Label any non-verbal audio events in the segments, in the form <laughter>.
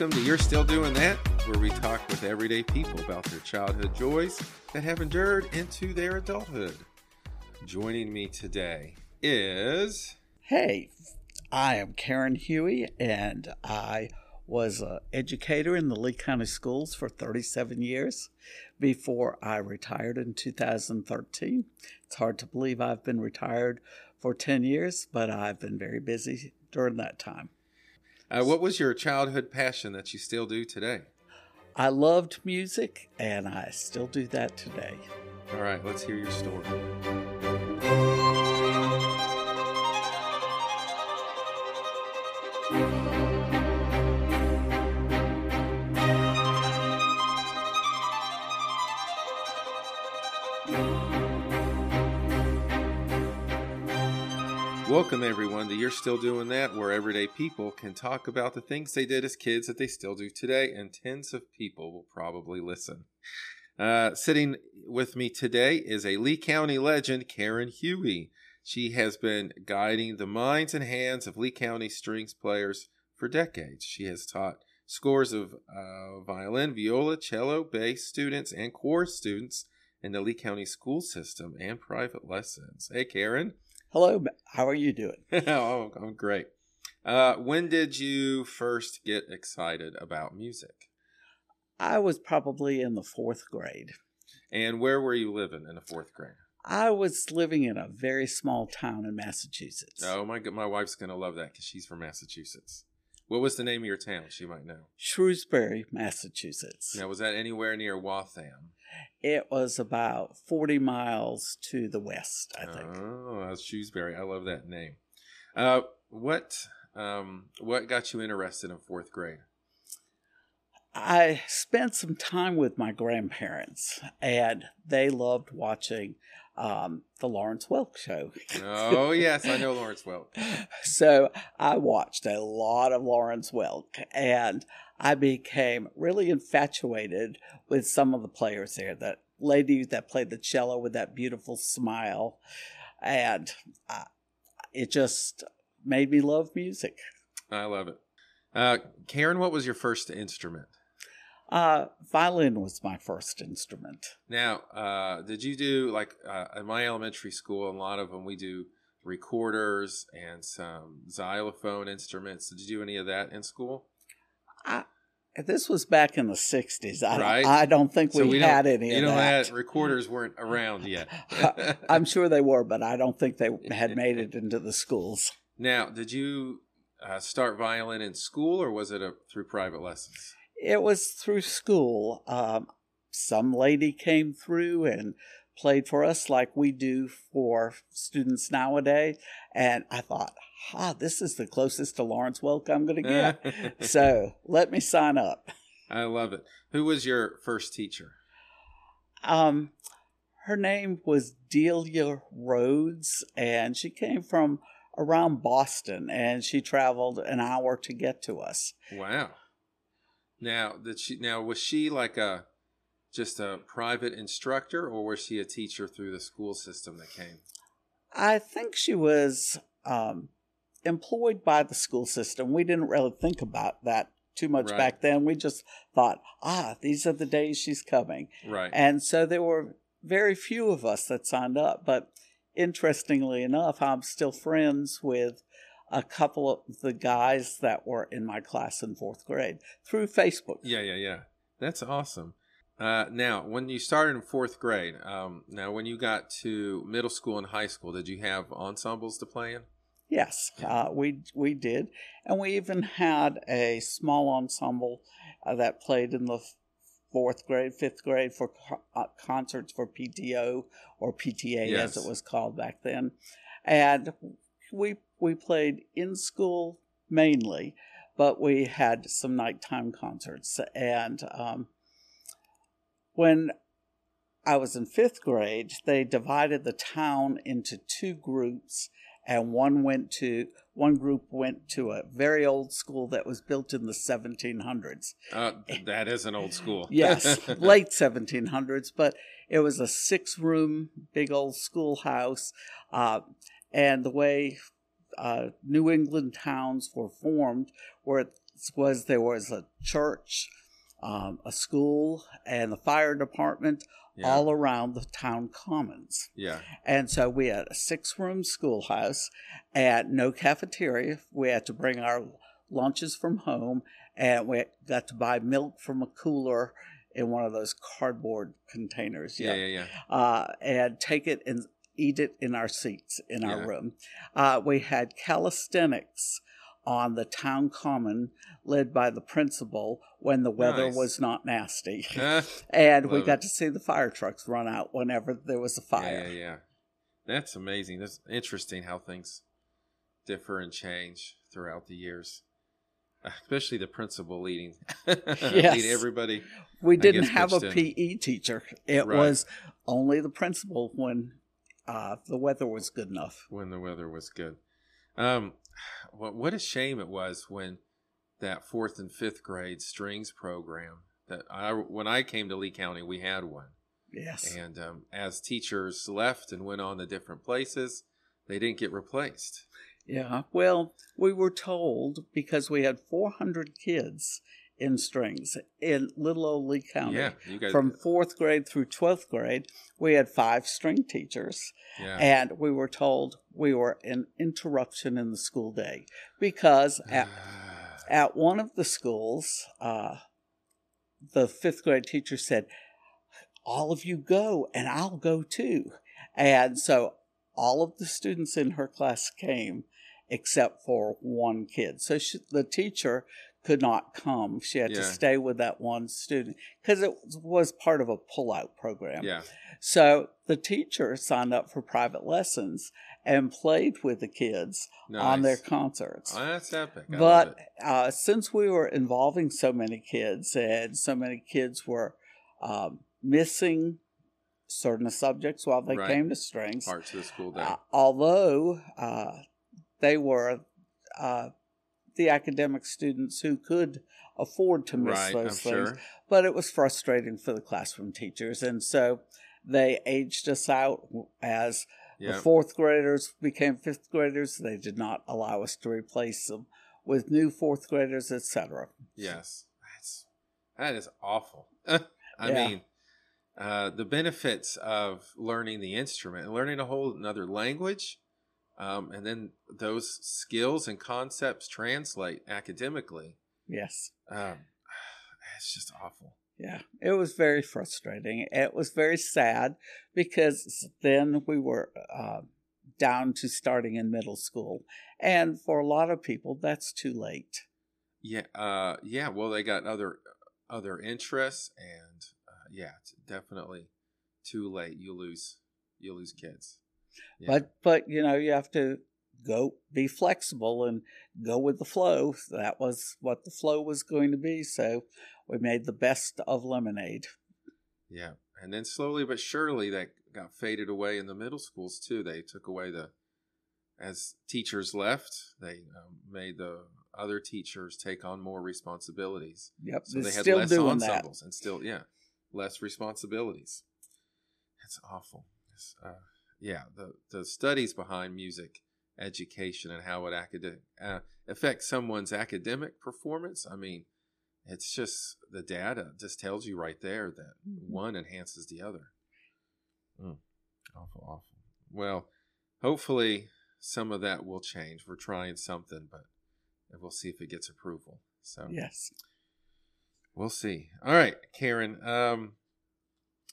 welcome to You're Still Doing That, where we talk with everyday people about their childhood joys that have endured into their adulthood. Joining me today is. Hey, I am Karen Huey, and I was an educator in the Lee County Schools for 37 years before I retired in 2013. It's hard to believe I've been retired for 10 years, but I've been very busy during that time. Uh, what was your childhood passion that you still do today? I loved music, and I still do that today. All right, let's hear your story. Welcome, everyone, to You're Still Doing That, where everyday people can talk about the things they did as kids that they still do today, and tens of people will probably listen. Uh, sitting with me today is a Lee County legend, Karen Huey. She has been guiding the minds and hands of Lee County strings players for decades. She has taught scores of uh, violin, viola, cello, bass students, and chorus students in the Lee County school system and private lessons. Hey, Karen. Hello, how are you doing? <laughs> oh, I'm great. Uh, when did you first get excited about music? I was probably in the fourth grade. And where were you living in the fourth grade? I was living in a very small town in Massachusetts. Oh my! My wife's gonna love that because she's from Massachusetts. What was the name of your town? She might know. Shrewsbury, Massachusetts. Now, was that anywhere near Waltham? It was about 40 miles to the west, I think. Oh, that's Shrewsbury. I love that name. Uh, what um, what got you interested in fourth grade? I spent some time with my grandparents, and they loved watching um, the Lawrence Welk show. oh <laughs> yes, I know Lawrence Welk. so I watched a lot of Lawrence Welk, and I became really infatuated with some of the players there. That lady that played the cello with that beautiful smile, and uh, it just made me love music. I love it. Uh, Karen, what was your first instrument? Uh, violin was my first instrument. Now, uh, did you do like uh, at my elementary school? A lot of them we do recorders and some xylophone instruments. Did you do any of that in school? I, this was back in the '60s. I, right? don't, I don't think So we, we had any You know that. that recorders weren't around yet. <laughs> I'm sure they were, but I don't think they had made it into the schools. now, did you uh, start violin in school, or was it a, through private lessons? It was through school. Um, some lady came through and played for us like we do for students nowadays. And I thought, ah, this is the closest to Lawrence Welk I'm going to get. <laughs> so let me sign up. I love it. Who was your first teacher? Um, her name was Delia Rhodes, and she came from around Boston, and she traveled an hour to get to us. Wow. Now, did she? Now, was she like a just a private instructor, or was she a teacher through the school system that came? I think she was um, employed by the school system. We didn't really think about that too much Right. back then. We just thought, ah, these are the days she's coming. Right. And so there were very few of us that signed up. But interestingly enough, I'm still friends with a couple of the guys that were in my class in fourth grade through Facebook. Yeah, yeah, yeah. That's awesome. Uh, now, when you started in fourth grade, um, now when you got to middle school and high school, did you have ensembles to play in? Yes, uh, we we did, and we even had a small ensemble uh, that played in the fourth grade, fifth grade for co- uh, concerts for PTO or PTA Yes. as it was called back then, and we we played in school mainly, but we had some nighttime concerts. And um, when I was in fifth grade, they divided the town into two groups and one went to one group went to a very old school that was built in the 1700s. Uh, that is an old school. <laughs> Yes, <laughs> late 1700s, but it was a six-room big old schoolhouse, uh, and the way uh, New England towns were formed where it was there was a church, um, a school, and the fire department Yeah. all around the town commons. yeah. And so we had a six room schoolhouse and no cafeteria. We had to bring our lunches from home and we got to buy milk from a cooler in one of those cardboard containers. Yeah. Yeah. Yeah. Uh, and take it and eat it in our seats in our Yeah. room. Uh, we had calisthenics on the town common led by the principal when the weather Nice. was not nasty. <laughs> <laughs> And we got it. to see the fire trucks run out whenever there was a fire. Yeah, yeah, yeah. That's amazing. That's interesting how things differ and change throughout the years. Especially the principal leading, <laughs> Yes. lead everybody. We didn't have a in. PE teacher. It Right. was only the principal when uh, the weather was good enough. when the weather was good. Um, what what a shame it was when that fourth and fifth grade strings program that I when I came to Lee County we had one, Yes. and um, as teachers left and went on to different places, they didn't get replaced. Yeah. Well, we were told because we had 400 kids in strings in little old Lee County. Yeah, guys. From fourth grade through 12th grade, we had five string teachers. yeah, And we were told we were an interruption in the school day because at, at one of the schools, uh, the fifth grade teacher said, All of you go, and I'll go too. And so all of the students in her class came except for one kid. So she, the teacher could not come. She had to stay with that one student because it was part of a pull-out program. yeah, So the teacher signed up for private lessons and played with the kids on their concerts. Oh, that's epic. I but uh, since we were involving so many kids and so many kids were um, missing certain subjects while they Right. came to strings, parts of the school day. uh, although uh, they were uh, the academic students who could afford to miss right, those I'm things, sure. but it was frustrating for the classroom teachers, and so they aged us out as Yeah, the fourth graders became fifth graders. They did not allow us to replace them with new fourth graders, etc. Yes, that's that is awful. <laughs> I Yeah. mean, uh, the benefits of learning the instrument and learning a whole another language, um, and then those skills and concepts translate academically. Yes. Um, <sighs> it's just awful. Yeah, it was very frustrating. It was very sad because then we were uh, down to starting in middle school, and for a lot of people, that's too late. Yeah, uh, yeah. Well, they got other other interests, and uh, yeah, it's definitely too late. You lose you lose kids. Yeah. But but you know you have to go be flexible and go with the flow. That was what the flow was going to be. So we made the best of lemonade. Yeah, and then slowly but surely that got faded away in the middle schools too. They took away the as teachers left, they um, made the other teachers take on more responsibilities. Yep, So they had still less doing that. ensembles and still yeah, less responsibilities. That's awful. It's, uh, yeah, the the studies behind music education and how it academic uh, affects someone's academic performance. I mean, it's just the data just tells you right there that Mhm. one enhances the other. Mm, awful, awful. Well, hopefully some of that will change. We're trying something, but we'll see if it gets approval. So Yes. we'll see. All right, Karen. Um,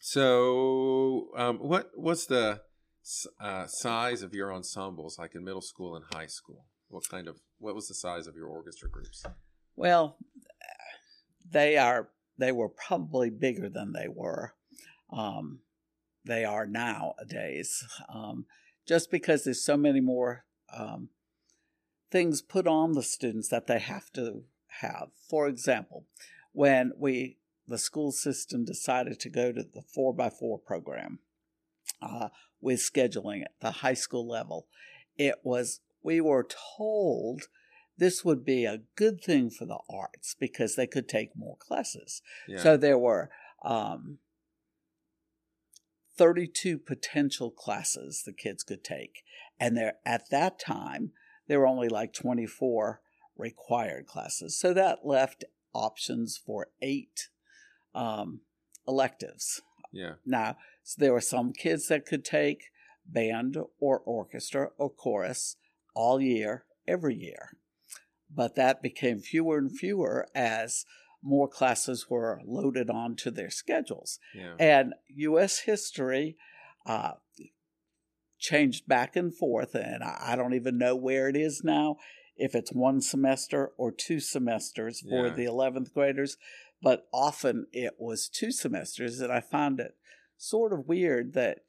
so um, what what's the uh, size of your ensembles, like in middle school and high school? What kind of what was the size of your orchestra groups? Well, they are they were probably bigger than they were. Um, they are nowadays, um, just because there's so many more um, things put on the students that they have to have. For example, when we the school system decided to go to the four by four program uh, with scheduling at the high school level, it was we were told this would be a good thing for the arts because they could take more classes. Yeah. So there were um, 32 potential classes the kids could take. And there at that time, there were only like 24 required classes. So that left options for eight um, electives. Yeah. Now, so there were some kids that could take band or orchestra or chorus all year, every year. But that became fewer and fewer as more classes were loaded onto their schedules. Yeah. And U.S. history uh, changed back and forth, and I don't even know where it is now, if it's one semester or two semesters for Yeah. the 11th graders, but often it was two semesters, and I found it sort of weird that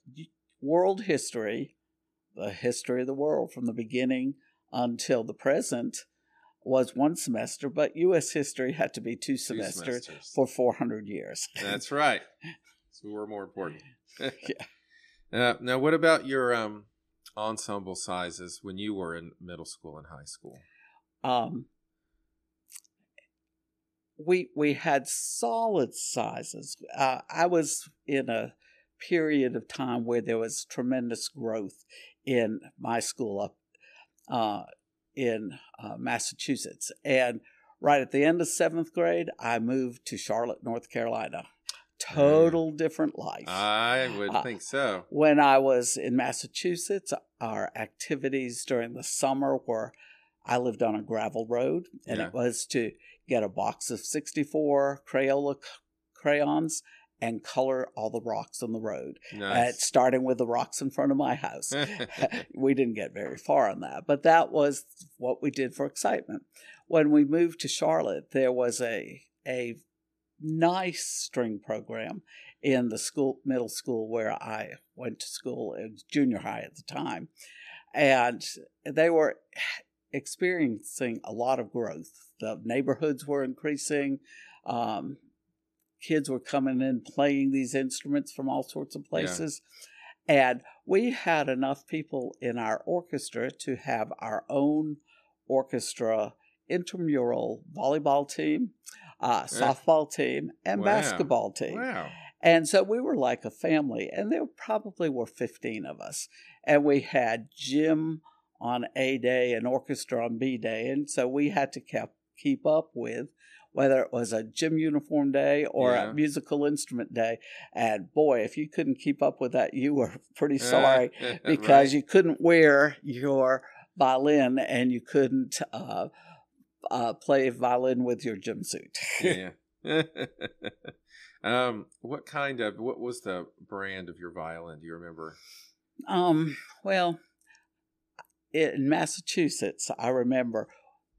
world history, the history of the world from the beginning until the present, was one semester, but U.S. history had to be two Two semesters semesters. for 400 years. <laughs> That's right. So we're more important. <laughs> Yeah. Uh, now, what about your um, ensemble sizes when you were in middle school and high school? um, we we had solid sizes. Uh, I was in a period of time where there was tremendous growth in my school up uh, in uh, Massachusetts, and right at the end of seventh grade, I moved to Charlotte, North Carolina. Total different life. I would Uh, think so. When I was in Massachusetts, our activities during the summer were I lived on a gravel road, and Yeah. it was to get a box of 64 Crayola crayons and color all the rocks on the road, uh, starting with the rocks in front of my house. <laughs> <laughs> we didn't get very far on that, but that was what we did for excitement. When we moved to Charlotte, there was a a nice string program in the school middle school where I went to school, it was junior high at the time, and they were experiencing a lot of growth. The neighborhoods were increasing. Um, kids were coming in playing these instruments from all sorts of places. And we had enough people in our orchestra to have our own orchestra intramural volleyball team, uh, softball team, and Wow. basketball team. wow. And so we were like a family, and there probably were 15 of us. And we had gym on A day and orchestra on B day. And so we had to keep, keep up with whether it was a gym uniform day or Yeah. a musical instrument day. And boy, if you couldn't keep up with that, you were <laughs> pretty sorry <laughs> because you couldn't wear your violin and you couldn't uh, uh, play violin with your gym suit. <laughs> yeah. um, what kind of what was the brand of your violin? Do you remember? Um, well, in Massachusetts, I remember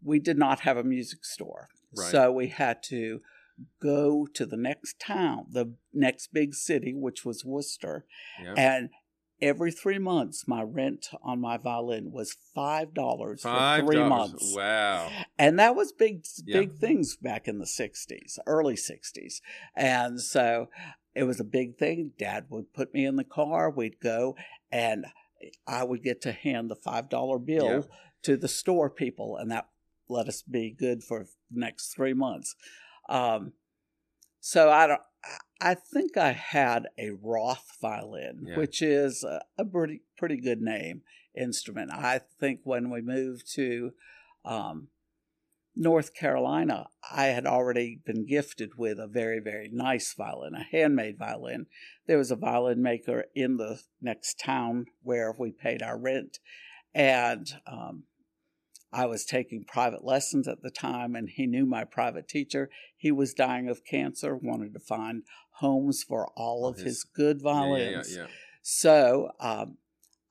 we did not have a music store. Right. So we had to go to the next town, the next big city, which was Worcester. Yeah. And every three months, my rent on my violin was $5 for three months. Wow. And that was big, Yeah. big things back in the 60s, early 60s. And so it was a big thing. Dad would put me in the car, we'd go, and I would get to hand the $5 bill Yeah. to the store people, and that let us be good for the next three months. Um, so I don't. I think I had a Roth violin, Yeah. which is a, a pretty pretty good name instrument. I think when we moved to um, North Carolina, I had already been gifted with a very very nice violin, a handmade violin. There was a violin maker in the next town where we paid our rent, and um, I was taking private lessons at the time, and he knew my private teacher. He was dying of cancer, wanted to find homes for all of His- his, good Yeah, violins. yeah, yeah, So um,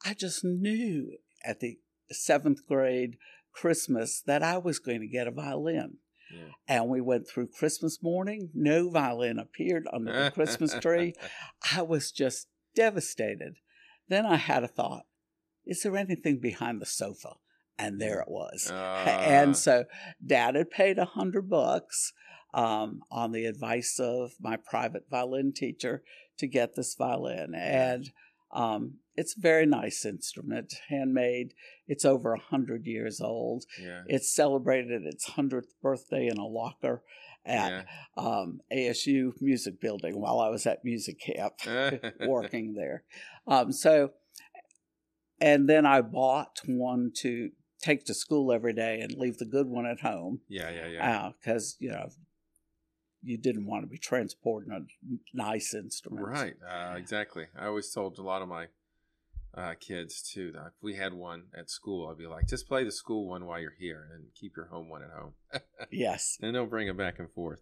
I just knew at the seventh grade Christmas that I was going to get a violin. yeah. And we went through Christmas morning, no violin appeared under the Christmas tree. <laughs> I was just devastated. Then I had a thought is there anything behind the sofa? And there it was. Ah. and so dad had paid a hundred bucks um, on the advice of my private violin teacher to get this violin. And um, it's a very nice instrument, handmade. It's over a hundred years old. yeah. It's celebrated its hundredth birthday in a locker at yeah. um, ASU Music Building while I was at music camp <laughs> <laughs> working there. Um, so, and then I bought one to take to school every day and leave the good one at home. Yeah, yeah, yeah. Because, you know, you didn't want to be transporting a nice instrument. Right, uh, exactly. I always told a lot of my uh, kids too that if we had one at school, I'd be like, just play the school one while you're here and keep your home one at home. <laughs> yes. And they'll bring it back and forth.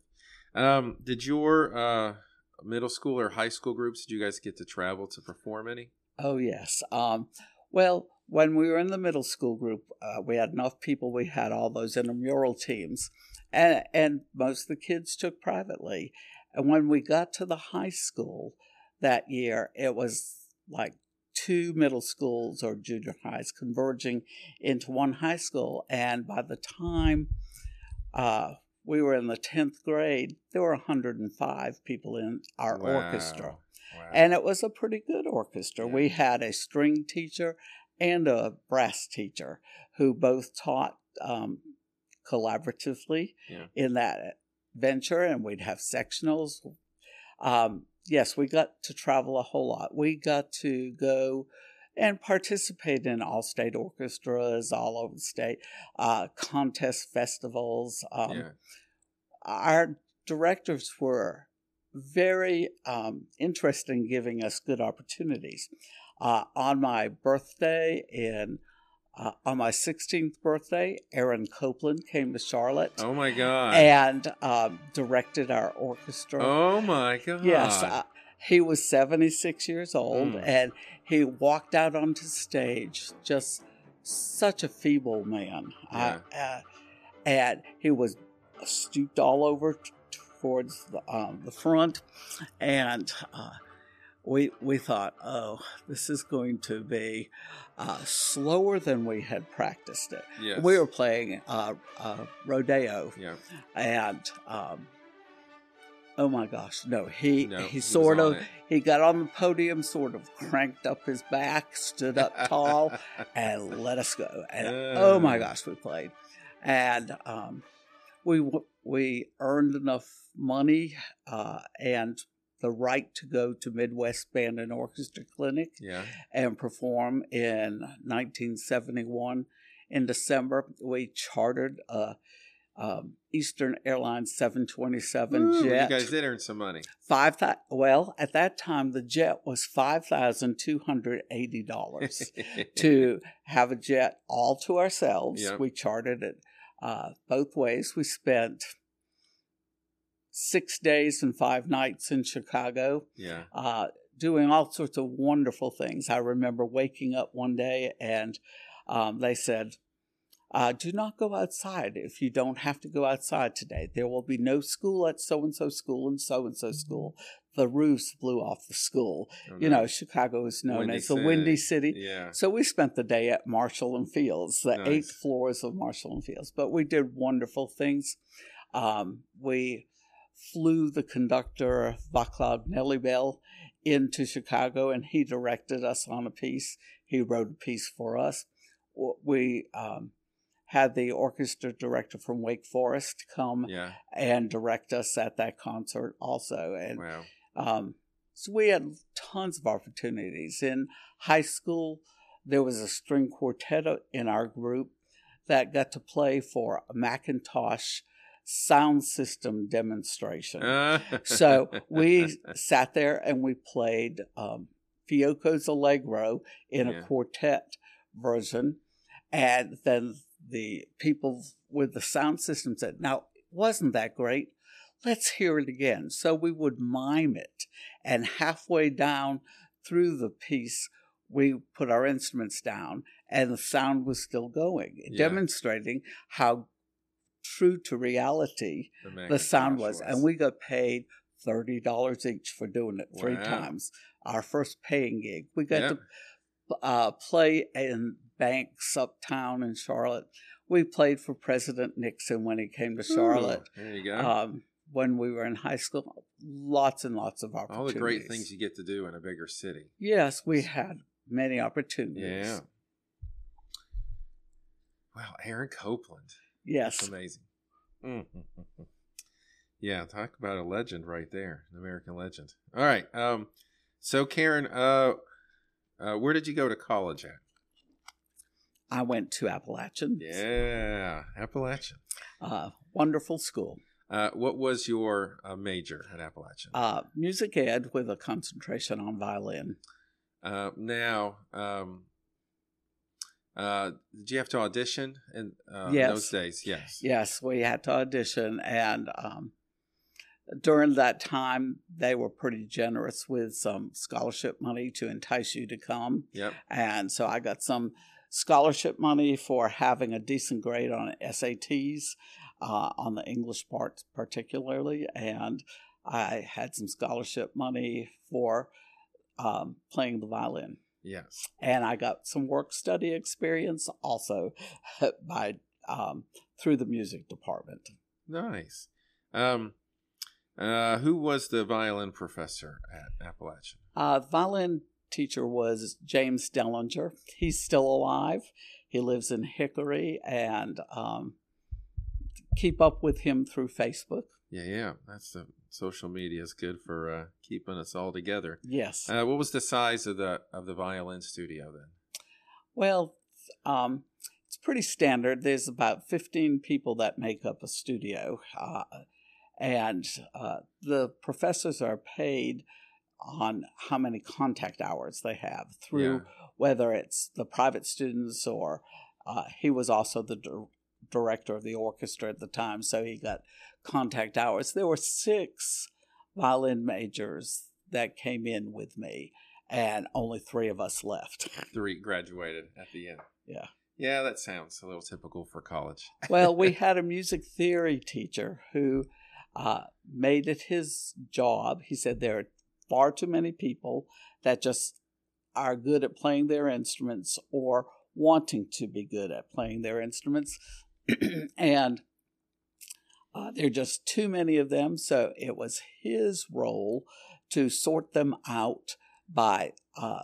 Um, did your uh, middle school or high school groups, did you guys get to travel to perform any? Oh, yes. Um, well, when we were in the middle school group, uh, we had enough people. We had all those intramural teams, and and most of the kids took privately. And when we got to the high school that year, it was like two middle schools or junior highs converging into one high school. And by the time uh, we were in the 10th grade, there were 105 people in our Wow. orchestra. Wow. And it was a pretty good orchestra. Yeah. We had a string teacher and a brass teacher who both taught um, collaboratively Yeah. in that venture, and we'd have sectionals. Um, yes, we got to travel a whole lot. We got to go and participate in all state orchestras all over the state, uh, contest festivals. Um, yeah. our directors were very um, interested in giving us good opportunities. Uh, on my birthday, in uh, on my 16th birthday, Aaron Copland came to Charlotte Oh my god. and um, directed our orchestra. oh my god. Yes, uh, he was 76 years old, Mm. and he walked out onto stage just such a feeble man. I- uh, and he was stooped all over t- towards the, um, the front, and uh, we we thought, oh, this is going to be uh, slower than we had practiced it. yes. We were playing uh, uh, rodeo, Yeah. and um, oh my gosh, no, he No, he sort on of it. he got on the podium, sort of cranked up his back, stood up <laughs> tall, and let us go. And oh my Uh. gosh, we played, and um, we we earned enough money uh, and the right to go to Midwest Band and Orchestra Clinic yeah. and perform in 1971. In December, we chartered a um, Eastern Airlines 727 Woo, jet. You guys did earn some money. Five thou- well, at that time, the jet was five thousand two hundred eighty dollars <laughs> to have a jet all to ourselves. Yeah. We chartered it uh, both ways. We spent six days and five nights in Chicago yeah. uh, doing all sorts of wonderful things. I remember waking up one day and um, they said, uh, Do not go outside if you don't have to go outside today. There will be no school at so and so school and so and so school. The roofs blew off the school. Oh, You no. know, Chicago is known Windy as the Windy City. Yeah. So we spent the day at Marshall and Fields, the Nice. eighth floors of Marshall and Fields. But we did wonderful things. Um, we flew the conductor Vaclav Nelhybel into Chicago, and he directed us on a piece. He wrote a piece for us. We um, had the orchestra director from Wake Forest come Yeah. and direct us at that concert also. And Wow. um, so we had tons of opportunities. In high school, there was a string quartet in our group that got to play for McIntosh sound system demonstration. <laughs> so we sat there and we played um, Fiocco's Allegro in Yeah. a quartet version. And then the people with the sound system said, Now, wasn't that great? Let's hear it again. So we would mime it. And halfway down through the piece, we put our instruments down and the sound was still going, Yeah. demonstrating how true to reality the sound was. And we got paid thirty dollars each for doing it three Wow. times. Our first paying gig. We got Yeah. to uh, play in banks uptown in Charlotte. We played for President Nixon when he came to Charlotte. There you go. Um, when we were in high school, lots and lots of opportunities. All the great things you get to do in a bigger city. Yes, we had many opportunities. Yeah. Wow, Aaron Copland. Yes. Amazing. Mm. Yeah, talk about a legend right there, an American legend. All right. Um, so Karen, uh, uh, where did you go to college at? I went to Appalachian. Yeah, Appalachian. Uh, wonderful school. Uh, what was your uh, major at Appalachian? Uh, music ed with a concentration on violin. Uh, now, um, uh, did you have to audition in uh, Yes. those days? Yes. Yes, we had to audition, and um, during that time, they were pretty generous with some scholarship money to entice you to come. Yep. And so I got some scholarship money for having a decent grade on SATs, uh, on the English part particularly, and I had some scholarship money for um, playing the violin. Yes. And I got some work study experience also <laughs> by um, through the music department. Nice. Um, uh, who was the violin professor at Appalachian? Uh, violin teacher was James Dellinger. He's still alive. He lives in Hickory, and um, keep up with him through Facebook. Yeah, yeah. That's the social media is good for uh, keeping us all together. Yes. Uh, what was the size of the of the violin studio then? Well, um, it's pretty standard. There's about 15 people that make up a studio, uh, and uh, the professors are paid on how many contact hours they have through Yeah. whether it's the private students or uh, he was also the director of the orchestra at the time, so he got contact hours. There were six violin majors that came in with me, and only three of us left. <laughs> Three graduated at the end. Yeah. Yeah, that sounds a little typical for college. <laughs> well, we had a music theory teacher who uh, made it his job. He said there are far too many people that just are good at playing their instruments or wanting to be good at playing their instruments. <clears throat> and uh, there are just too many of them. So it was his role to sort them out by uh,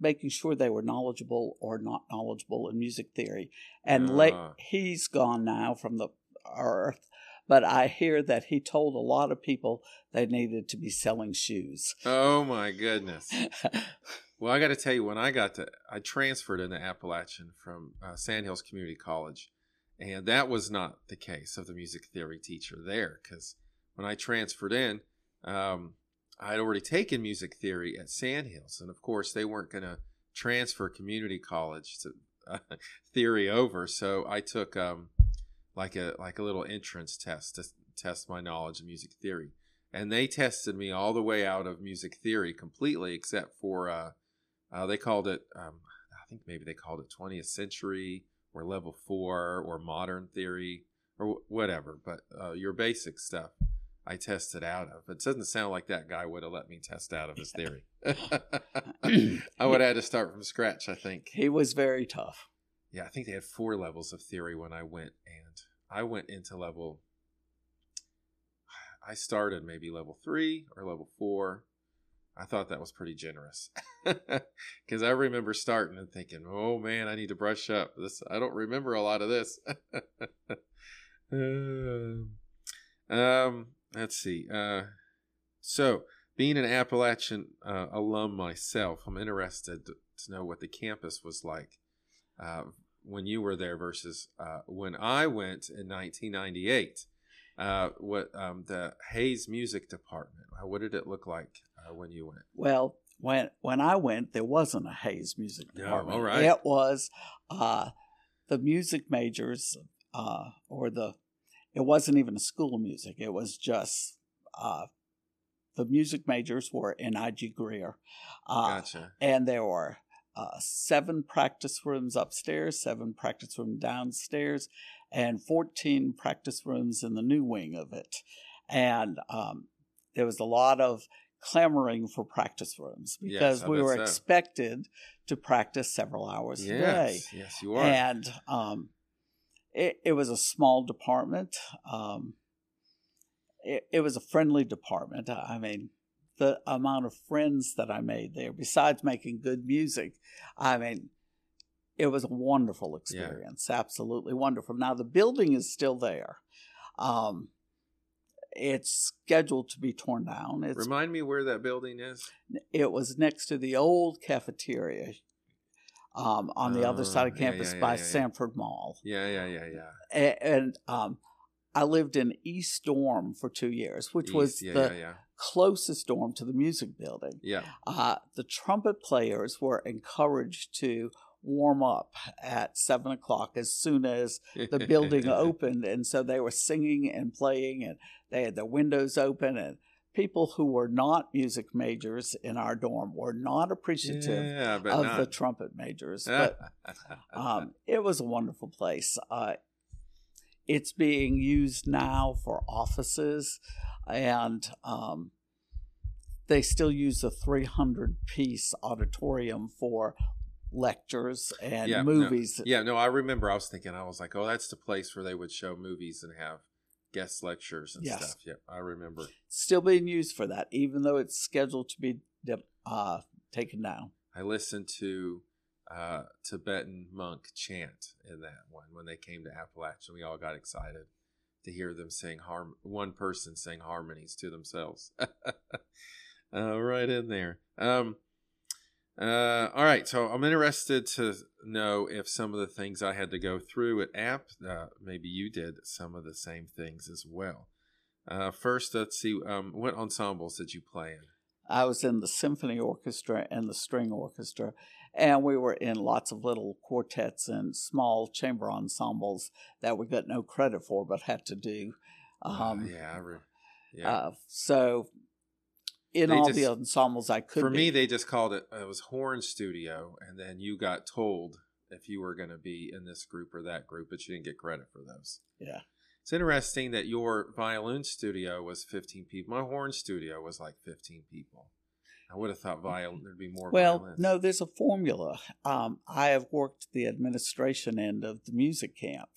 making sure they were knowledgeable or not knowledgeable in music theory. And Ah. he's gone now from the earth, but I hear that he told a lot of people they needed to be selling shoes. Oh my goodness. <laughs> Well, I got to tell you, when I got to, I transferred into Appalachian from uh, Sandhills Community College, and that was not the case of the music theory teacher there. Because when I transferred in, um, I had already taken music theory at Sandhills, and of course, they weren't going to transfer community college to uh, <laughs> theory over. So I took um, like a like a little entrance test to test my knowledge of music theory and they tested me all the way out of music theory completely except for uh, uh, they called it um, i think maybe they called it 20th century or level four or modern theory or whatever but uh, your basic stuff i tested out of it doesn't sound like that guy would have let me test out of his theory <laughs> <clears throat> i would have had to start from scratch i think he was very tough. yeah, I think they had four levels of theory when I went, and I went into level. I started maybe level three or level four. I thought that was pretty generous <laughs> because I remember starting and thinking, "Oh man, I need to brush up. This I don't remember a lot of this." <laughs> um, um, let's see. Uh, so, being an Appalachian uh, alum myself, I'm interested to, to know what the campus was like uh, when you were there versus uh, when I went in 1998. Uh, what um, the Hayes Music Department? What did it look like uh, when you went? Well, when when I went, there wasn't a Hayes music department. all right. It was uh, the music majors, uh, or the. It wasn't even a school of music. It was just uh, the music majors were in IG Greer, uh, Gotcha. and there were uh, seven practice rooms upstairs, seven practice rooms downstairs, and 14 practice rooms in the new wing of it. And um, there was a lot of clamoring for practice rooms because I we were so. expected to practice several hours a day. Yes, yes, you are. And um, it, it was a small department. Um, it, it was a friendly department. I mean, the amount of friends that I made there, besides making good music, I mean, it was a wonderful experience. Absolutely wonderful. Now, the building is still there. Um, it's scheduled to be torn down. It's Remind me where that building is. it was next to the old cafeteria. um, on the other Oh, side of campus yeah, yeah, by yeah. Sanford Mall. Yeah, yeah, yeah, yeah. A- And, um, I lived in East Dorm for two years, which was East, yeah, the closest dorm to the music building. yeah. Uh, the trumpet players were encouraged to warm up at seven o'clock as soon as the <laughs> building <laughs> opened and so they were singing and playing and they had their windows open and people who were not music majors in our dorm were not appreciative yeah, of not. the trumpet majors <laughs> but um, it was a wonderful place uh, it's being used now for offices and um, they still use a 300 piece auditorium for lectures and Yeah, no, movies yeah, no, I remember. I was thinking, I was like, oh, that's the place where they would show movies and have guest lectures and Yes. stuff. Yep, I remember. still being used for that, even though it's scheduled to be uh, taken down. I listened to uh, Tibetan monk chant in that one when they came to Appalachia. We all got excited to hear them sing harm. One person sing harmonies to themselves. <laughs> uh, right in there. Um, uh, all right, so I'm interested to know if some of the things I had to go through at App, uh, maybe you did some of the same things as well. Uh, first, let's see. Um, what ensembles did you play in? I was in the symphony orchestra and the string orchestra, and we were in lots of little quartets and small chamber ensembles that we got no credit for but had to do. Um, yeah, I re- yeah. uh, so, in all just- the ensembles I could For be. me, they just called it. It was horn studio, and then you got told if you were going to be in this group or that group, but you didn't get credit for those. yeah. It's interesting that your violin studio was 15 people. My horn studio was like 15 people. I would have thought violin there'd be more. Well, violins. no, there's a formula. Um, I have worked the administration end of the music camp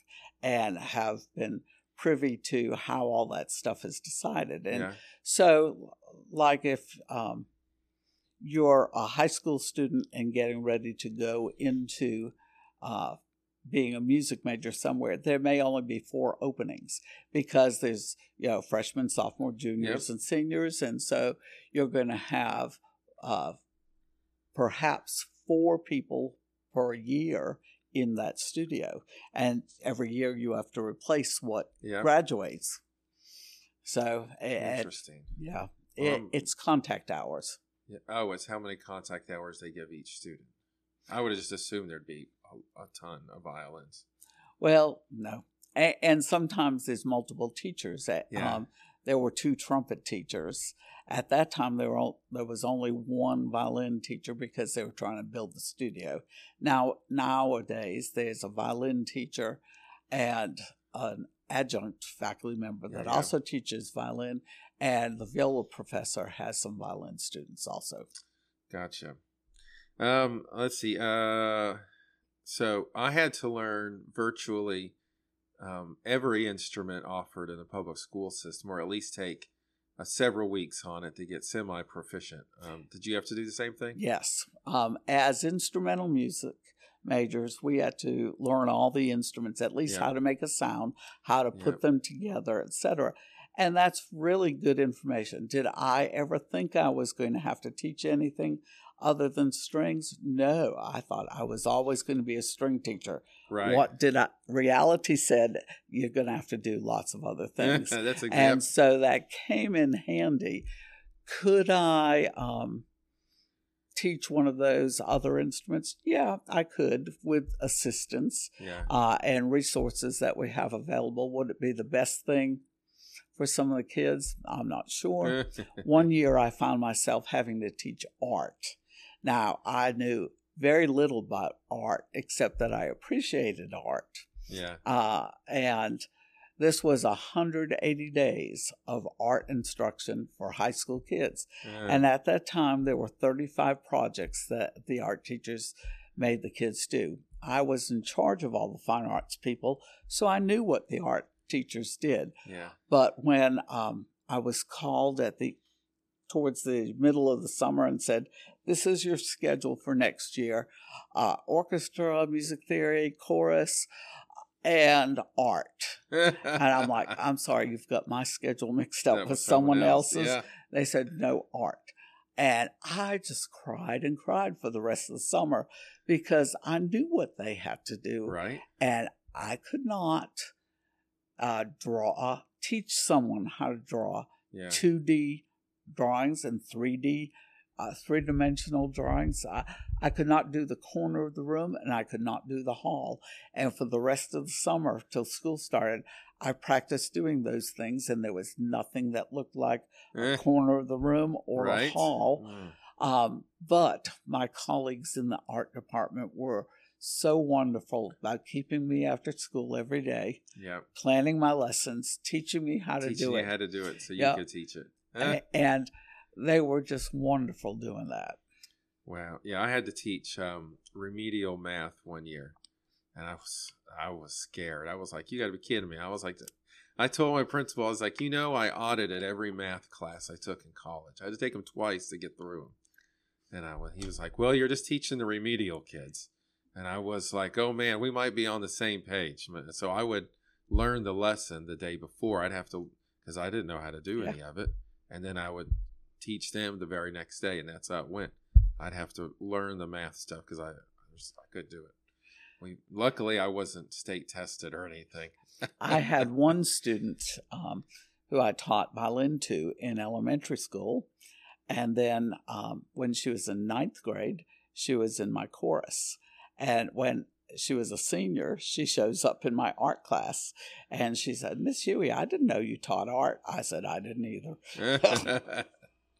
and have been privy to how all that stuff is decided. And yeah, so, like if um, you're a high school student and getting ready to go into uh, being a music major somewhere, there may only be four openings because there's you know freshmen, sophomore, juniors, and seniors, and so you're going to have uh, perhaps four people per year in that studio, and every year you have to replace what yeah. graduates. So, Interesting. yeah, it, Um, it's contact hours. Yeah. Oh, it's how many contact hours they give each student. I would have just assumed there'd be a, a ton of violins. Well, no, and, and sometimes there's multiple teachers. At, Yeah. um, there were two trumpet teachers at that time. There were there was only one violin teacher because they were trying to build the studio. Now nowadays there's a violin teacher and an adjunct faculty member Yeah, that yeah. also teaches violin, and the viola professor has some violin students also. Gotcha. Um, let's see. Uh, so I had to learn virtually um, every instrument offered in the public school system, or at least take uh, several weeks on it to get semi proficient. Um, did you have to do the same thing? Yes. Um, as instrumental music majors, we had to learn all the instruments, at least Yeah. how to make a sound, how to put Yep. them together, etc. And that's really good information. Did I ever think I was going to have to teach anything other than strings? No, I thought I was always going to be a string teacher. Right. What did I? Reality said you're going to have to do lots of other things. <laughs> That's and so that came in handy. Could I um, teach one of those other instruments? Yeah, I could with assistance yeah. uh, and resources that we have available. Would it be the best thing for some of the kids? I'm not sure. <laughs> One year I found myself having to teach art. Now, I knew very little about art except that I appreciated art. yeah. Uh, and this was 180 days of art instruction for high school kids. Yeah. And at that time, there were 35 projects that the art teachers made the kids do. I was in charge of all the fine arts people, so I knew what the art teachers did. yeah. But when um, I was called at the towards the middle of the summer and said, "This is your schedule for next year: uh, orchestra, music theory, chorus, and art." <laughs> And I'm like, "I'm sorry, you've got my schedule mixed up That with someone else. else's." Yeah. They said no art. And I just cried and cried for the rest of the summer because I knew what they had to do. Right. And I could not uh, draw, teach someone how to draw Yeah. 2D drawings and 3D, uh, three dimensional drawings. I, I could not do the corner of the room and I could not do the hall. And for the rest of the summer till school started, I practiced doing those things, and there was nothing that looked like Eh, a corner of the room or a hall. Mm. Um, but my colleagues in the art department were so wonderful about keeping me after school every day, Yeah. planning my lessons, teaching me how to Teaching do you it. how to do it so you Yeah. could teach it. Eh, A- and they were just wonderful doing that. Wow. Yeah, I had to teach um, remedial math one year, and I was I was scared. I was like, "You got to be kidding me!" I was like, I told my principal, I was like, "You know, I audited every math class I took in college. I had to take them twice to get through them." And I was, he was like, "Well, you're just teaching the remedial kids," and I was like, "Oh man, we might be on the same page." So I would learn the lesson the day before. I'd have to because I didn't know how to do Yeah. any of it, and then I would teach them the very next day, and that's how it went. I'd have to learn the math stuff because I, I, just, I could do it. We luckily I wasn't state tested or anything. <laughs> I had one student um, who I taught violin to in elementary school. And then um, when she was in ninth grade, she was in my chorus. And when she was a senior, she shows up in my art class and she said, Miss Huey, I didn't know you taught art. I said, I didn't either. <laughs> <laughs>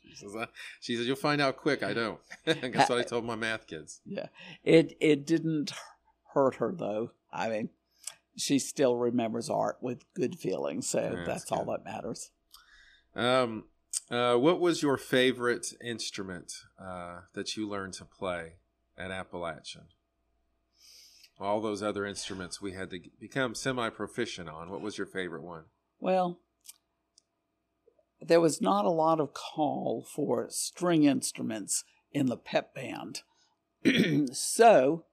she, says, "Uh," she says, "You'll find out quick." I don't. <laughs> That's what I told my math kids. Yeah. It, it didn't hurt her, though. I mean, she still remembers art with good feelings. So Yeah, that's that's all that matters. Um, uh, what was your favorite instrument uh, that you learned to play at Appalachian? All those other instruments we had to become semi proficient on. What was your favorite one? Well, there was not a lot of call for string instruments in the pep band. <clears throat> so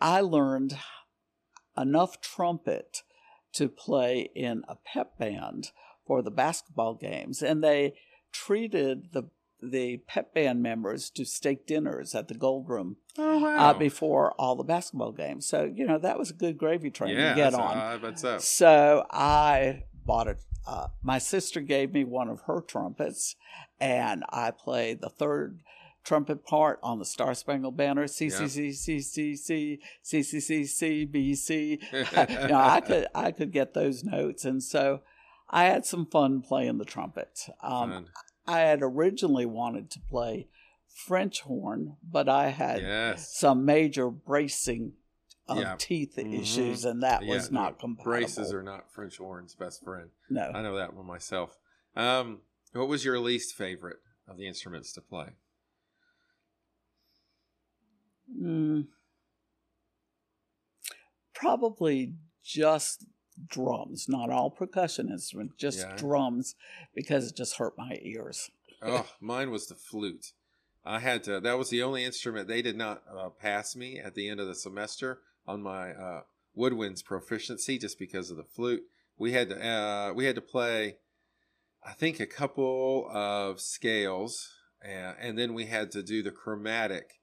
I learned enough trumpet to play in a pep band for the basketball games, and they treated the the pep band members to steak dinners at the Gold Room Oh uh, before all the basketball games. So you know that was a good gravy train yeah, to get on. uh, up. So I bought it. Uh, my sister gave me one of her trumpets, and I played the third trumpet part on the Star Spangled Banner. C C C C C C C C C C B C. <laughs> <laughs> You know, I could I could get those notes, and so I had some fun playing the trumpet. Um, I had originally wanted to play French horn, but I had yes. some major bracing of Yeah. teeth Mhm. issues, and that was not compatible. Braces are not French horn's best friend. no. I know that one myself. Um, what was your least favorite of the instruments to play? Mm, probably just drums, not all percussion instruments, just Yeah. drums, because it just hurt my ears. Oh, <laughs> mine was the flute. I had to. That was the only instrument they did not uh, pass me at the end of the semester on my uh, woodwinds proficiency, just because of the flute. We had to. Uh, we had to play. I think a couple of scales, and, and then we had to do the chromatic.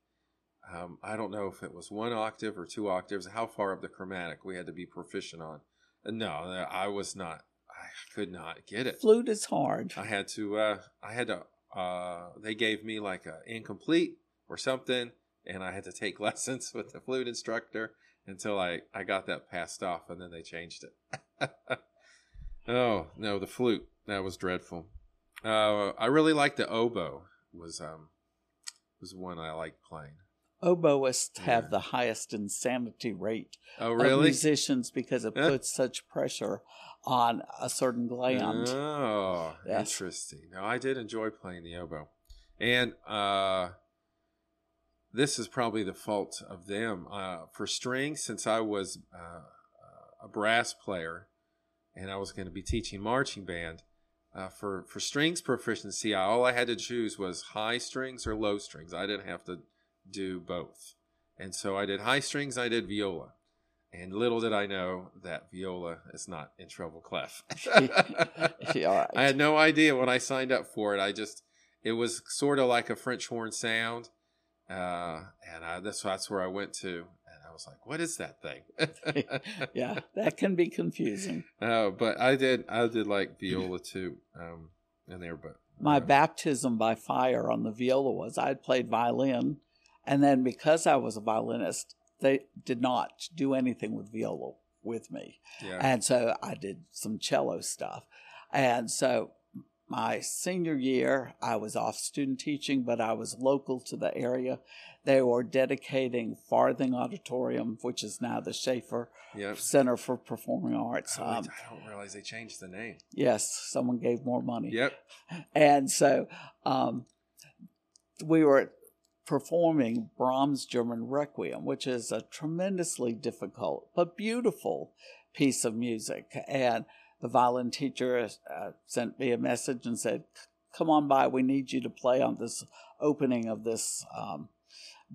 Um, I don't know if it was one octave or two octaves. How far up the chromatic we had to be proficient on. No, I was not. I could not get it. Flute is hard. I had to uh I had to uh they gave me like a incomplete or something and I had to take <laughs> lessons with the flute instructor until I I got that passed off and then they changed it. <laughs> oh, no, the flute. That was dreadful. Uh I really liked the oboe was um was one I liked playing. Oboists Yeah. have the highest insanity rate Oh, of musicians because it puts such pressure on a certain gland. Oh, Yes. interesting. Now I did enjoy playing the oboe, and uh, this is probably the fault of them uh, for strings. Since I was uh, a brass player, and I was going to be teaching marching band. Uh, for for strings proficiency, I, all I had to choose was high strings or low strings. I didn't have to do both, and so I did high strings. I did viola. And little did I know that viola is not in treble clef. <laughs> <laughs> I had no idea when I signed up for it. I just it was sort of like a French horn sound, uh, and I, that's that's where I went to, and I was like, "What is that thing?" <laughs> yeah, <laughs> that can be confusing. Uh, but I did I did like viola too, um, in there. But My uh, baptism by fire on the viola was I had played violin, and then because I was a violinist, they did not do anything with viola with me. yeah, And so I did some cello stuff. And so my senior year, I was off student teaching, but I was local to the area. They were dedicating Farthing Auditorium, which is now the Schaefer yeah. Center for Performing Arts. Oh, Um, I don't realize they changed the name. yes, someone gave more money. Yep. And so um, we were performing Brahms' German Requiem, which is a tremendously difficult but beautiful piece of music. And the violin teacher uh, sent me a message and said, Come on by, we need you to play on this opening of this um,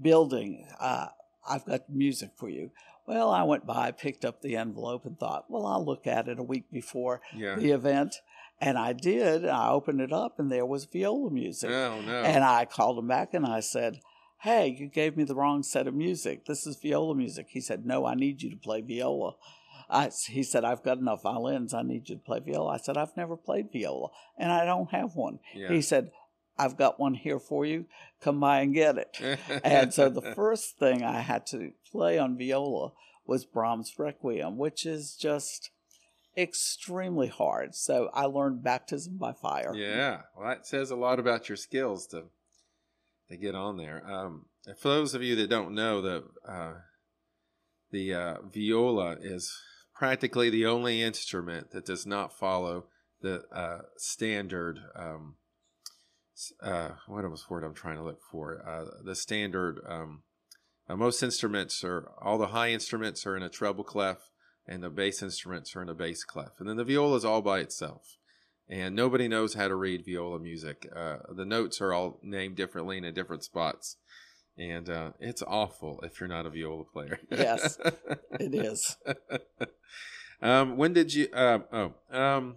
building. Uh, I've got music for you. Well, I went by, picked up the envelope, and thought, well, I'll look at it a week before Yeah. the event. And I did. and I opened it up, and there was viola music. Oh no. And I called him back and I said, Hey, you gave me the wrong set of music. This is viola music. He said, No, I need you to play viola. I, he said, I've got enough violins. I need you to play viola. I said, I've never played viola and I don't have one. yeah. He said, I've got one here for you. Come by and get it. and so the <laughs> first thing I had to play on viola was Brahms' Requiem, which is just extremely hard. So I learned baptism by fire. Yeah, well, that says a lot about your skills to to get on there. Um, for those of you that don't know, the uh, the uh, viola is practically the only instrument that does not follow the uh, standard. Um, uh, what was the word I'm trying to look for? Uh, the standard. Um, uh, most instruments are all the high instruments are in a treble clef, and the bass instruments are in a bass clef, and then the viola is all by itself and nobody knows how to read viola music. Uh, the notes are all named differently in different spots, and uh, it's awful if you're not a viola player. Yes. <laughs> It is. um, when did you? Um, oh, um,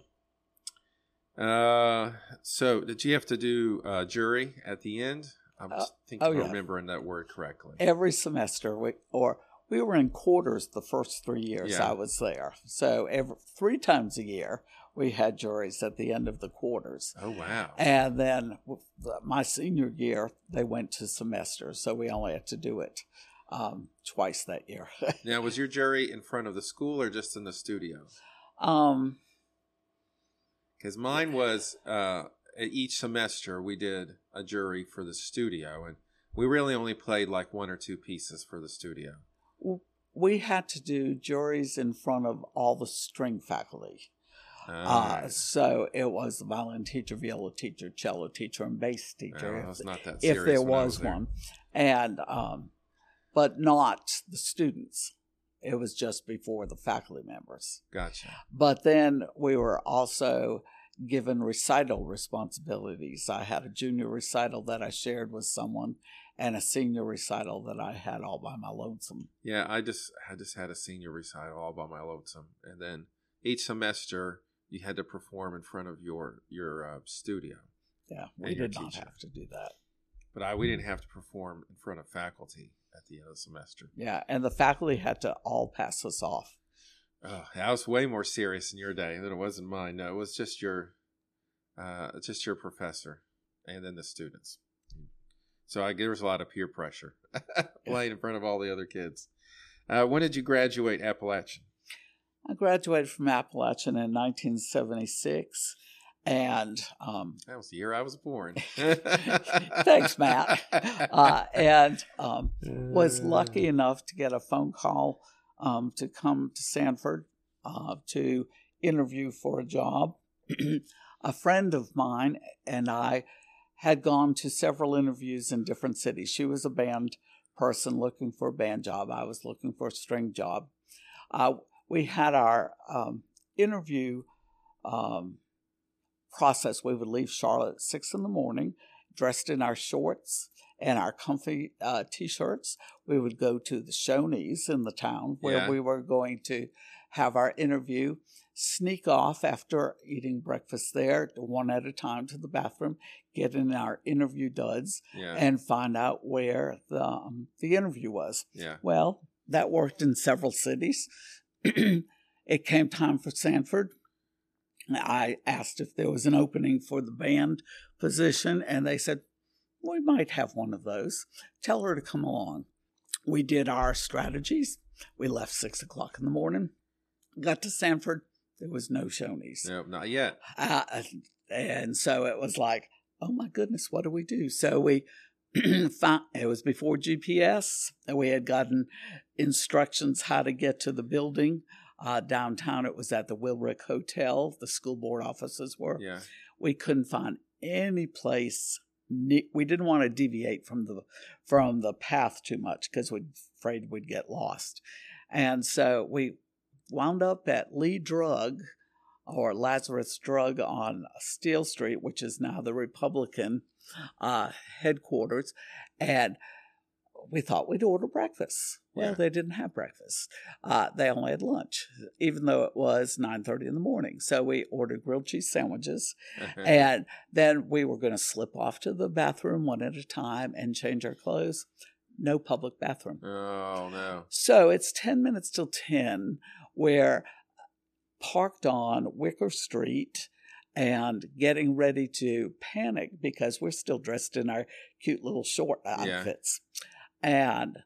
uh, so did you have to do uh, jury at the end? I'm Uh, thinking oh, yeah. remembering that word correctly. every semester we, or we were in quarters the first three years Yeah. i was there so every three times a year we had juries at the end of the quarters Oh wow! and then my senior year they went to semesters so we only had to do it um, twice that year <laughs> Now, was your jury in front of the school or just in the studio? um, Because mine was uh, each semester we did a jury for the studio, and we really only played like one or two pieces for the studio. we had to do juries in front of all the string faculty Uh, Alright. so it was the violin teacher, viola teacher, cello teacher, and bass teacher. Well, if, it's not that if there I was, there. one, and um, but not the students. It was just before the faculty members. Gotcha. But then we were also given recital responsibilities. I had a junior recital that I shared with someone, and a senior recital that I had all by my lonesome. Yeah, I just I just had a senior recital all by my lonesome, and then each semester you had to perform in front of your your uh, studio. Yeah, we did not teacher. have to do that. But I we didn't have to perform in front of faculty at the end of the semester. Yeah, and the faculty had to all pass us off. Oh, that was way more serious in your day than it was in mine. No, it was just your, uh, just your professor, and then the students. So I there was a lot of peer pressure <laughs> playing in front of all the other kids. Uh, when did you graduate Appalachian? I graduated from Appalachian in 1976, and um, That was the year I was born. <laughs> Thanks, Matt. uh, and um, was lucky enough to get a phone call um, to come to Sanford uh, to interview for a job. <clears throat> a friend of mine and I had gone to several interviews in different cities. She was a band person looking for a band job. I was looking for a string job. Uh, we had our um, interview um, process. We would leave Charlotte at six in the morning, dressed in our shorts and our comfy uh, t-shirts. We would go to the Shoney's in the town where Yeah. we were going to have our interview, sneak off after eating breakfast there, one at a time to the bathroom, get in our interview duds, Yeah. and find out where the um, the interview was. yeah. Well, that worked in several cities. <clears throat> it came time for Sanford. I asked if there was an opening for the band position, and they said, We might have one of those. Tell her to come along. We did our strategies. We left six o'clock in the morning, got to Sanford. There was no Shoney's. Nope, not yet. Uh, and so it was like, oh my goodness, what do we do? So we <clears throat> it was before GPS. and We had gotten instructions how to get to the building. Uh, downtown, it was at the Wilrik Hotel. The school board offices were. Yeah. We couldn't find any place. ne- We didn't want to deviate from the from the path too much because we're afraid we'd get lost. And so we wound up at Lee Drug or Lazarus Drug on Steele Street, which is now the Republican uh, headquarters, and we thought we'd order breakfast. Well, Yeah. they didn't have breakfast. Uh, they only had lunch, even though it was nine thirty in the morning. So we ordered grilled cheese sandwiches, and then we were going to slip off to the bathroom one at a time and change our clothes. No public bathroom. oh no. So it's 10 minutes till 10. We're parked on Wicker Street and getting ready to panic because we're still dressed in our cute little short outfits. And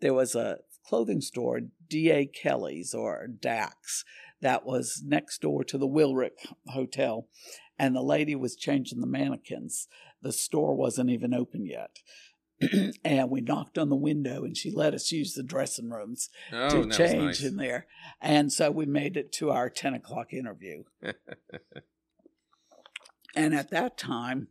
there was a clothing store, D.A. Kelly's or Dax, that was next door to the Wilrik Hotel. And the lady was changing the mannequins. The store wasn't even open yet. <clears throat> and we knocked on the window and she let us use the dressing rooms Oh, to change nice. in there. And so we made it to our 10 o'clock interview. <laughs> and at that time,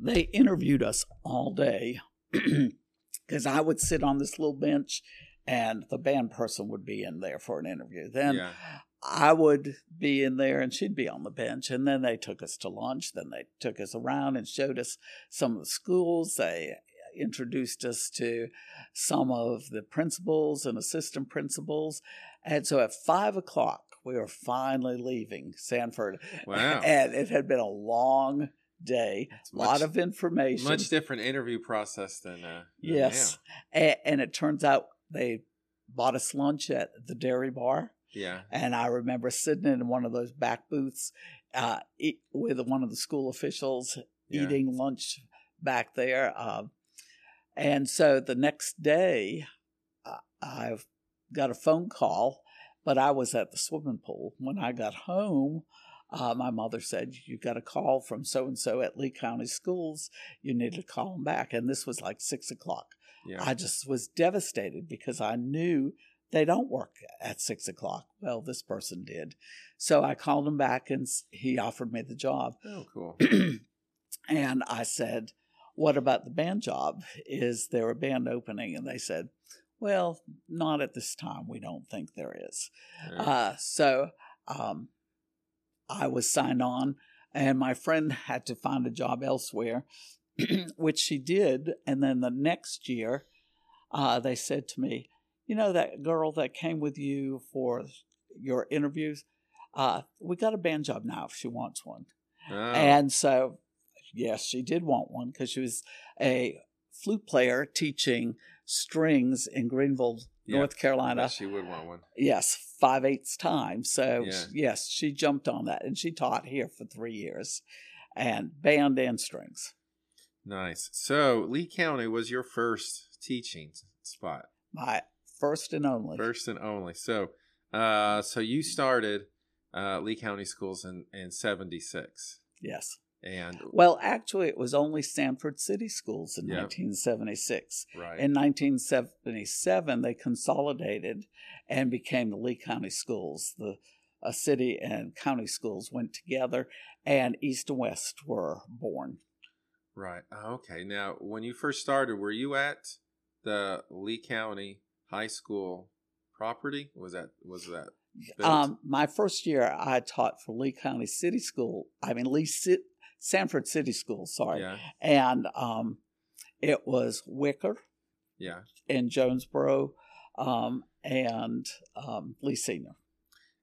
they interviewed us all day <clears throat> because I would sit on this little bench and the band person would be in there for an interview. Then yeah. I would be in there and she'd be on the bench. And then they took us to lunch. Then they took us around and showed us some of the schools. They introduced us to some of the principals and assistant principals. And so at five o'clock, we were finally leaving Sanford. Wow. <laughs> And it had been a long day, a lot of information. Much different interview process than uh than yes. And, and it turns out they bought us lunch at the dairy bar. Yeah. And I remember sitting in one of those back booths uh, eat, with one of the school officials Yeah. eating lunch back there. Um, and so the next day, uh, I got a phone call, but I was at the swimming pool. When I got home, uh, my mother said, You got a call from so and so at Lee County Schools. You need to call them back. And this was like six o'clock. Yeah. I just was devastated because I knew they don't work at six o'clock. Well, this person did. So I called him back and he offered me the job. oh, cool. <clears throat> and I said, What about the band job? Is there a band opening? And they said, Well, not at this time. We don't think there is. Uh, so um, I was signed on, and my friend had to find a job elsewhere, <clears throat> which she did. And then the next year, uh, they said to me, You know, that girl that came with you for your interviews? Uh, we got a band job now if she wants one. Oh, And so, yes, she did want one because she was a flute player teaching strings in Greenville, Yeah. North Carolina. she would want one. Yes, five eighths time. So Yeah. yes, she jumped on that, and she taught here for three years, and band and strings. Nice. So Lee County was your first teaching spot, My first and only. first and only. So, uh, so you started uh, Lee County Schools in in '76, Yes. and Well, actually, it was only Sanford City Schools in Yeah. 1976. right, In 1977, they consolidated and became the Lee County Schools. The uh, city and county schools went together, and East and West were born. right. Okay. Now, when you first started, were you at the Lee County High School property? Was that was that? Um, my first year, I taught for Lee County City School. I mean, Lee Ci- Sanford City School. Sorry, yeah, and um, it was Wicker yeah, in Jonesboro, um, and um, Lee Senior.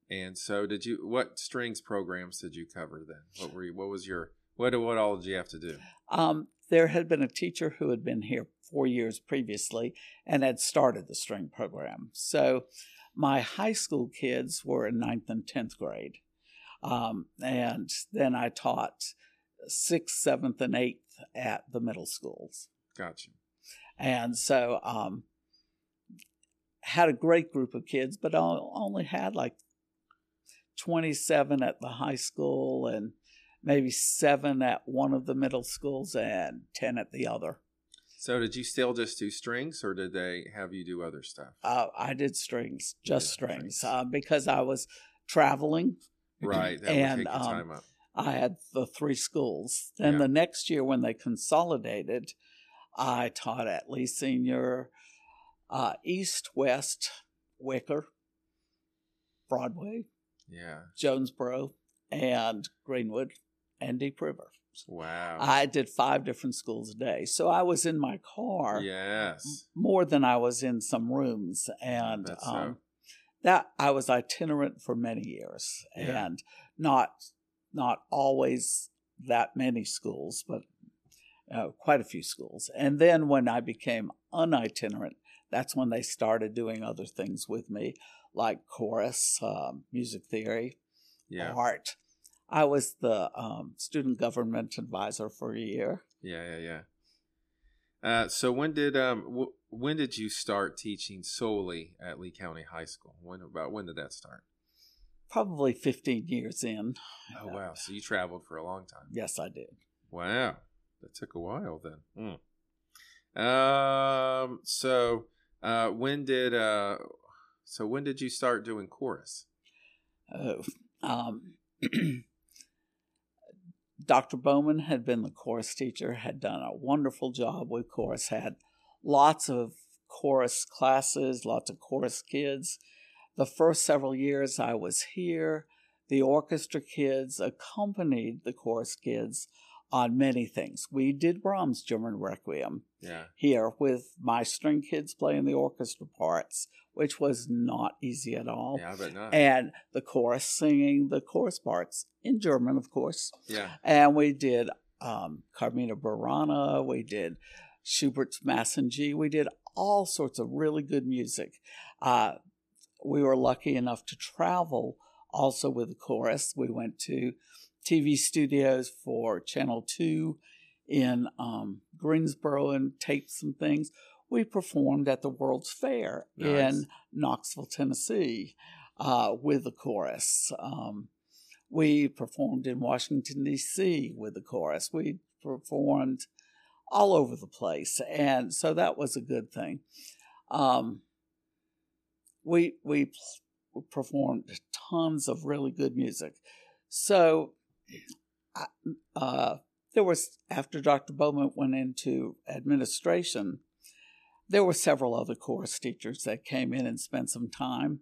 And so, did you? What strings programs did you cover then? What were you? What was your? What what all did you have to do? Um, there had been a teacher who had been here four years previously and had started the string program. So, my high school kids were in ninth and tenth grade, um, and then I taught sixth, seventh, and eighth at the middle schools. Gotcha. And so, um, had a great group of kids, but I only had like 27 at the high school and maybe seven at one of the middle schools and 10 at the other. So, did you still just do strings, or did they have you do other stuff? Uh, I did strings, just did strings, strings. Uh, because I was traveling. Right, that and um, time up. I had the three schools. Then Yeah. the next year, when they consolidated, I taught at Lee Senior, uh, East, West, Wicker, Broadway, Yeah. Jonesboro, and Greenwood, and Deep River. Wow. I did five different schools a day. So I was in my car yes. more than I was in some rooms. And That's so. um, that I was itinerant for many years Yeah. and not not always that many schools, but uh, quite a few schools. And then when I became unitinerant, that's when they started doing other things with me, like chorus, um, music theory, Yeah. art. I was the um, student government advisor for a year. Yeah. Yeah. Yeah. Uh, so when did um w- when did you start teaching solely at Lee County High School? When about when did that start? Probably 15 years in. Oh wow! So you traveled for a long time. Yes, I did. Wow, that took a while then. Hmm. Um. So, uh, when did uh, so when did you start doing chorus? Oh, um, <clears throat> Dr. Bowman had been the chorus teacher, had done a wonderful job with chorus, had lots of chorus classes, lots of chorus kids. The first several years I was here, the orchestra kids accompanied the chorus kids on many things. We did Brahms' German Requiem Yeah. here with my string kids playing the orchestra parts, which was not easy at all Yeah, I bet not. and the chorus singing the chorus parts in German, of course. yeah. And we did um, Carmina Burana, we did Schubert's Mass in G, we did all sorts of really good music. Uh, we were lucky enough to travel also with the chorus. We went to TV studios for Channel 2 in um, Greensboro and taped some things. We performed at the World's Fair Nice. in Knoxville, Tennessee, uh, with the chorus. Um, we performed in Washington, D.C. with the chorus. We performed all over the place. And so that was a good thing. Um, we, we performed tons of really good music. So I- uh, there was, after Dr. Bowman went into administration, there were several other chorus teachers that came in and spent some time.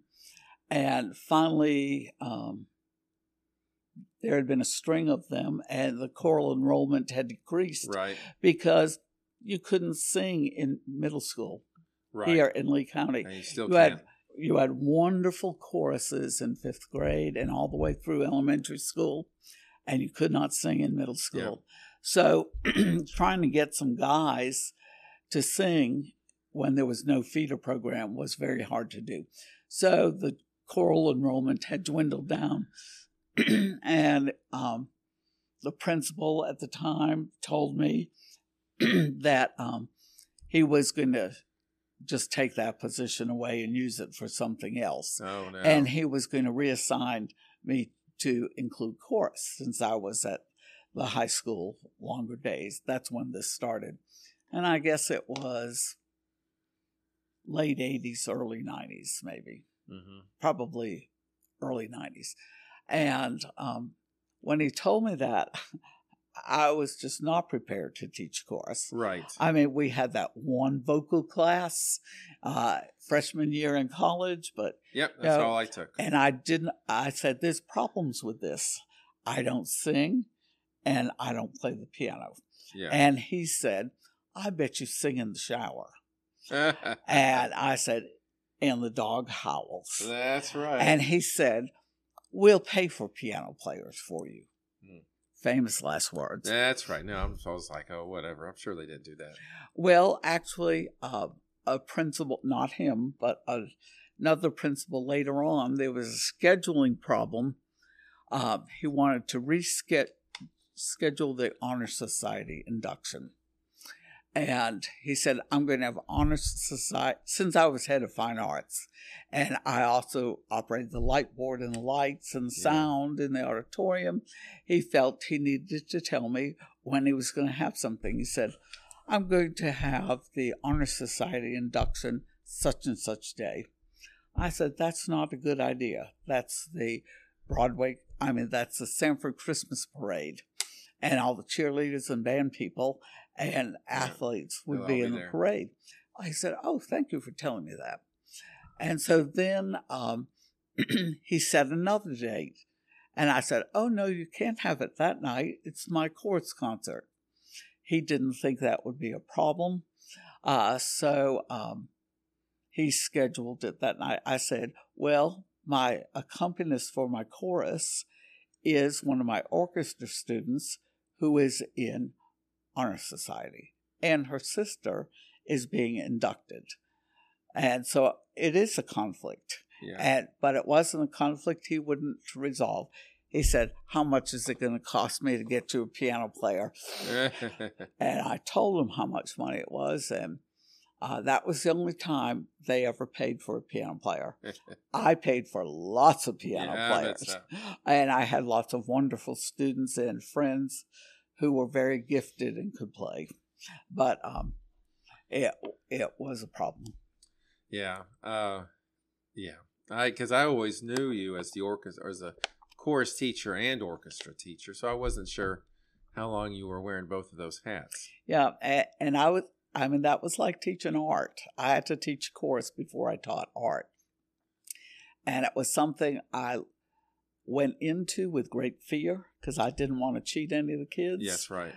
And finally, um, there had been a string of them, and the choral enrollment had decreased Right. because you couldn't sing in middle school Right. here in Lee County. And you still You can. had you had wonderful choruses in fifth grade and all the way through elementary school, and you could not sing in middle school. So, <clears throat> trying to get some guys to sing when there was no feeder program was very hard to do. So, the choral enrollment had dwindled down, <clears throat> and um, the principal at the time told me <clears throat> that um, he was going to just take that position away and use it for something else. oh no. And he was going to reassign me to include chorus since I was at the high school longer days. That's when this started. And I guess it was late 80s, early 90s, maybe, hmm probably early 90s. And um, when he told me that, <laughs> I was just not prepared to teach chorus. Right. I mean, we had that one vocal class uh, freshman year in college, but Yep. That's No. all I took. and I didn't. I said, "There's problems with this. I don't sing, and I don't play the piano." Yeah. And he said, "I bet you sing in the shower." <laughs> And I said, and the dog howls. That's right. And he said, We'll pay for piano players for you. Hmm. Famous last words. That's right. No, I'm, I was like, oh, whatever. I'm sure they didn't do that. Well, actually, uh, a principal, not him, but a, another principal later on, there was a scheduling problem. Uh, he wanted to reschedule the Honor Society induction. And he said, I'm going to have Honor Society, since I was head of fine arts, and I also operated the light board and the lights and Yeah. sound in the auditorium. He felt he needed to tell me when he was going to have something. He said, I'm going to have the Honor Society induction such and such day. I said, That's not a good idea. That's the Broadway, I mean, that's the Sanford Christmas Parade. And all the cheerleaders and band people and athletes would be in the parade. I said, Oh, thank you for telling me that. And so then um, <clears throat> he set another date. And I said, Oh, no, you can't have it that night. It's my chorus concert. He didn't think that would be a problem. Uh, so um, he scheduled it that night. I said, Well, my accompanist for my chorus is one of my orchestra students who is in Honor Society, and her sister is being inducted. And so it is a conflict. Yeah. And but it wasn't a conflict he wouldn't resolve. He said, "How much is it going to cost me to get you a piano player?" <laughs> And I told him how much money it was, and uh, that was the only time they ever paid for a piano player. <laughs> I paid for lots of piano Yeah, players, and I had lots of wonderful students and friends who were very gifted and could play. But um, it it was a problem. Yeah. Uh, yeah. I because I always knew you as the orchestra as a chorus teacher and orchestra teacher, so I wasn't sure how long you were wearing both of those hats. Yeah, a- and I was. I mean, that was like teaching art. I had to teach chorus before I taught art, and it was something I went into with great fear because I didn't want to cheat any of the kids. Yes, right.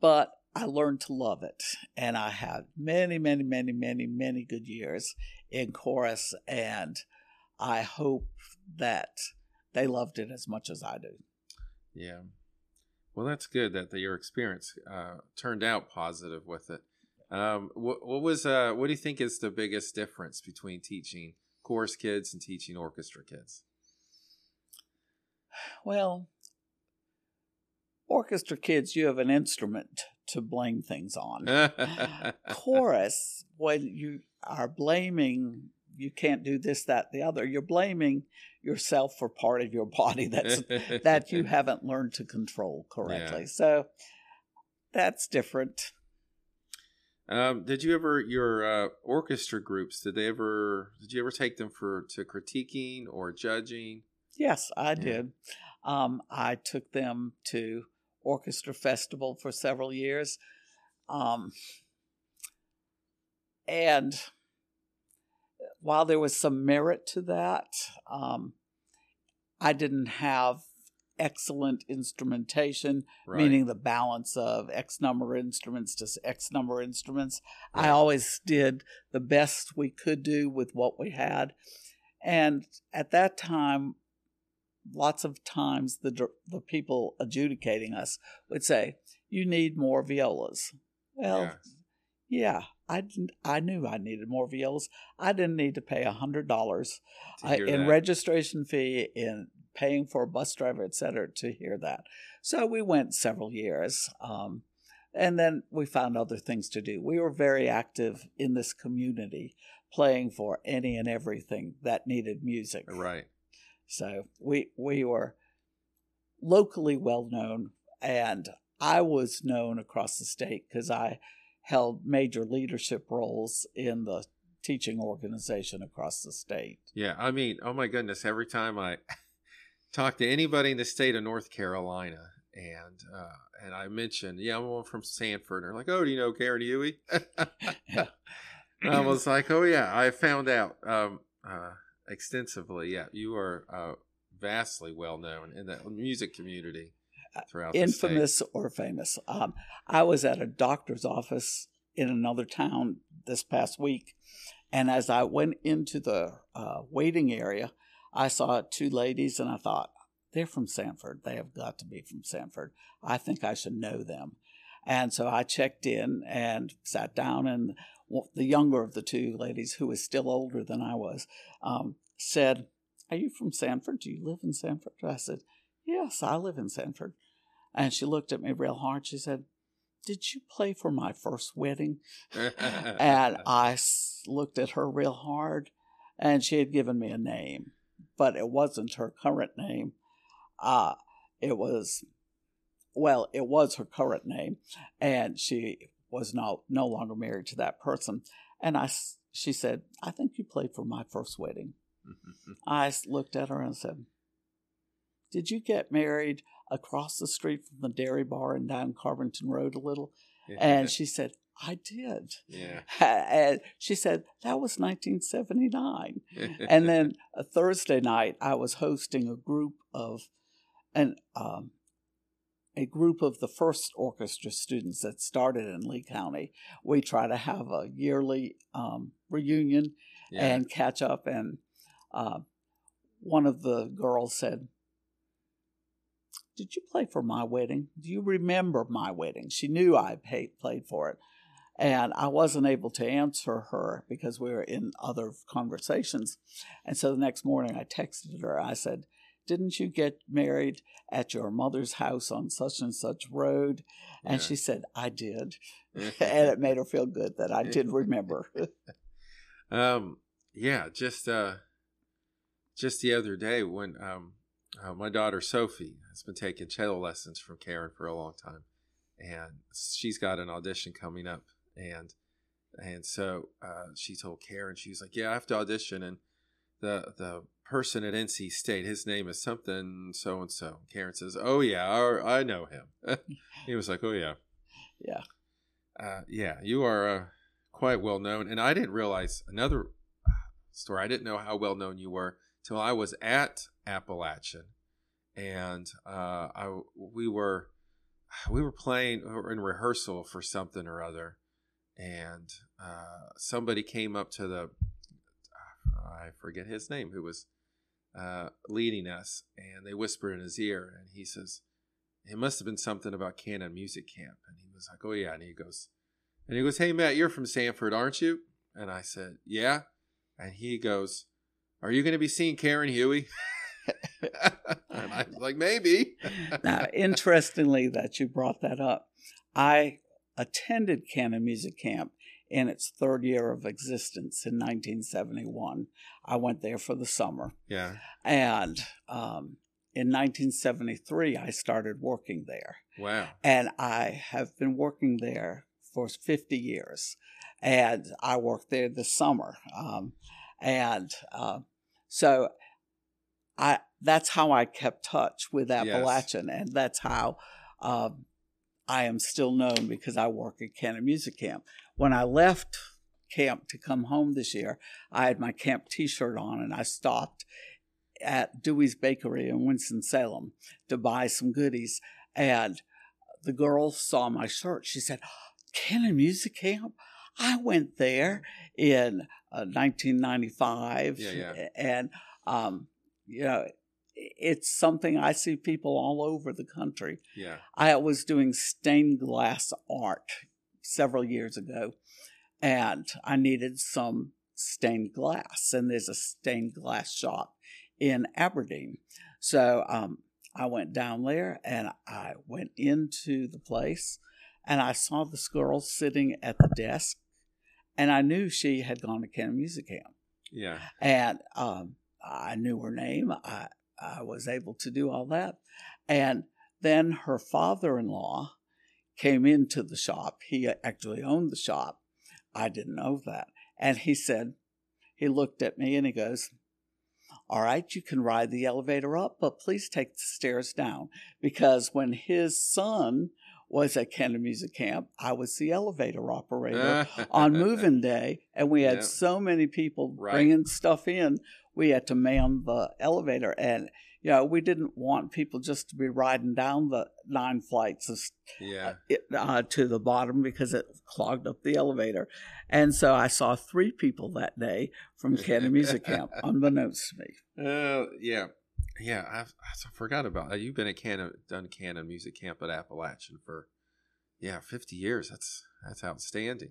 but I learned to love it. And I had many, many, many, many, many good years in chorus. And I hope that they loved it as much as I do. Yeah. Well, that's good that the, your experience uh, turned out positive with it. Um, what, what was uh, what do you think is the biggest difference between teaching chorus kids and teaching orchestra kids? Well, orchestra kids, you have an instrument to blame things on. <laughs> chorus, when you are blaming, you can't do this, that, the other, you're blaming yourself for part of your body that's <laughs> that you haven't learned to control correctly. So that's different. Um, did you ever your uh, orchestra groups? Did they ever? Did you ever take them for to critiquing or judging? Yes, I did. Um, I took them to orchestra festival for several years, um, and while there was some merit to that, um, I didn't have excellent instrumentation, Right. meaning the balance of X number of instruments to X number of instruments. I always did the best we could do with what we had. And at that time, lots of times the the people adjudicating us would say, "You need more violas." Well, Yeah. yeah, I didn't. I knew I needed more violas. I didn't need to pay a hundred dollars hear in that. registration fee, in paying for a bus driver, et cetera, to hear that. So we went several years. Um, and then we found other things to do. We were very active in this community, playing for any and everything that needed music. right. So we we were locally well known, and I was known across the state because I held major leadership roles in the teaching organization across the state. Yeah, I mean, oh my goodness! Every time I <laughs> talk to anybody in the state of North Carolina, and uh, and I mentioned, yeah, I'm from Sanford, they're like, oh, do you know Karen Huey? <laughs> <laughs> I was like, oh yeah, I found out um, uh, extensively. Yeah, you are uh, vastly well known in the music community throughout the state. infamous or famous. Um, I was at a doctor's office in another town this past week, And as I went into the uh, waiting area, I saw two ladies and I thought, they're from Sanford. They have got to be from Sanford. I think I should know them. And so I checked in and sat down, and the younger of the two ladies, who was still older than I was, um, said, Are you from Sanford? Do you live in Sanford? I said, Yes, I live in Sanford. And she looked at me real hard. She said, Did you play for my first wedding? and <laughs> I looked at her real hard, and she had given me a name, but it wasn't her current name. Uh, it was, well, it was her current name, and she was no, no longer married to that person. And I, she said, I think you played for my first wedding. <laughs> I looked at her and said, Did you get married across the street from the dairy bar and down Carbonton Road a little? Yeah. And she said, I did. Yeah. <laughs> And she said, that was 1979. and <laughs> then a Thursday night, I was hosting a group of, an, um, a group of the first orchestra students that started in Lee County. We try to have a yearly um, reunion yeah. and catch up. And uh, one of the girls said, Did you play for my wedding? Do you remember my wedding? She knew I paid, played for it. And I wasn't able to answer her because we were in other conversations. And so the next morning I texted her. I said, Didn't you get married at your mother's house on such and such road? And yeah. she said, I did. <laughs> and it made her feel good that I did <laughs> remember. um, yeah, just uh, just the other day when um, uh, my daughter Sophie has been taking cello lessons from Karen for a long time, and she's got an audition coming up and and so uh, she told Karen, she was like, "Yeah, I have to audition." And the the person at NC State, his name is something so and so. Karen says, "Oh yeah, I, I know him." <laughs> he was like, "Oh yeah, yeah, uh, yeah." You are uh, quite well known, and I didn't realize another story. I didn't know how well known you were till I was at Appalachian, and uh, I we were we were playing or in rehearsal for something or other and uh, somebody came up to the I forget his name who was uh, leading us, and they whispered in his ear, and he says, "It must have been something about Cannon Music Camp." And he was like, "Oh yeah," and he goes, and he goes, "Hey Matt, you're from Sanford, aren't you?" And I said, "Yeah," and he goes, "Are you going to be seeing Karen Huey?" <laughs> and I was like, "Maybe." <laughs> now, interestingly, that you brought that up, I attended Cannon Music Camp in its third year of existence in 1971. I went there for the summer. Yeah. And um, in 1973, I started working there. Wow. And I have been working there for 50 years. And I worked there this summer. Um, and uh, so I that's how I kept touch with Appalachian. Yes. And that's how. Um, I am still known because I work at Cannon Music Camp. When I left camp to come home this year, I had my camp t shirt on and I stopped at Dewey's Bakery in Winston-Salem to buy some goodies. And the girl saw my shirt. She said, Cannon Music Camp? I went there in uh, 1995. Yeah, yeah. And, um, you know, it's something I see people all over the country. Yeah. I was doing stained glass art several years ago, and I needed some stained glass, and there's a stained glass shop in Aberdeen. So um, I went down there and I went into the place, and I saw this girl sitting at the desk, and I knew she had gone to Cannon Music Camp. Yeah. And um, I knew her name. I I was able to do all that. And then her father in law came into the shop. He actually owned the shop. I didn't know that. And he said, he looked at me and he goes, All right, you can ride the elevator up, but please take the stairs down. Because when his son was at Cannon Music Camp, I was the elevator operator on <laughs> moving day, and we had so many people right. bringing stuff in we had to man the elevator and you know, we didn't want people just to be riding down the nine flights of, Yeah. uh, to the bottom because it clogged up the elevator. And so I saw three people that day from Cannon <laughs> Music Camp, unbeknownst to me. Uh, yeah. Yeah, I've, I forgot about that. You've been at Cannon, done Cannon Music Camp at Appalachian for, yeah, 50 years. That's that's outstanding.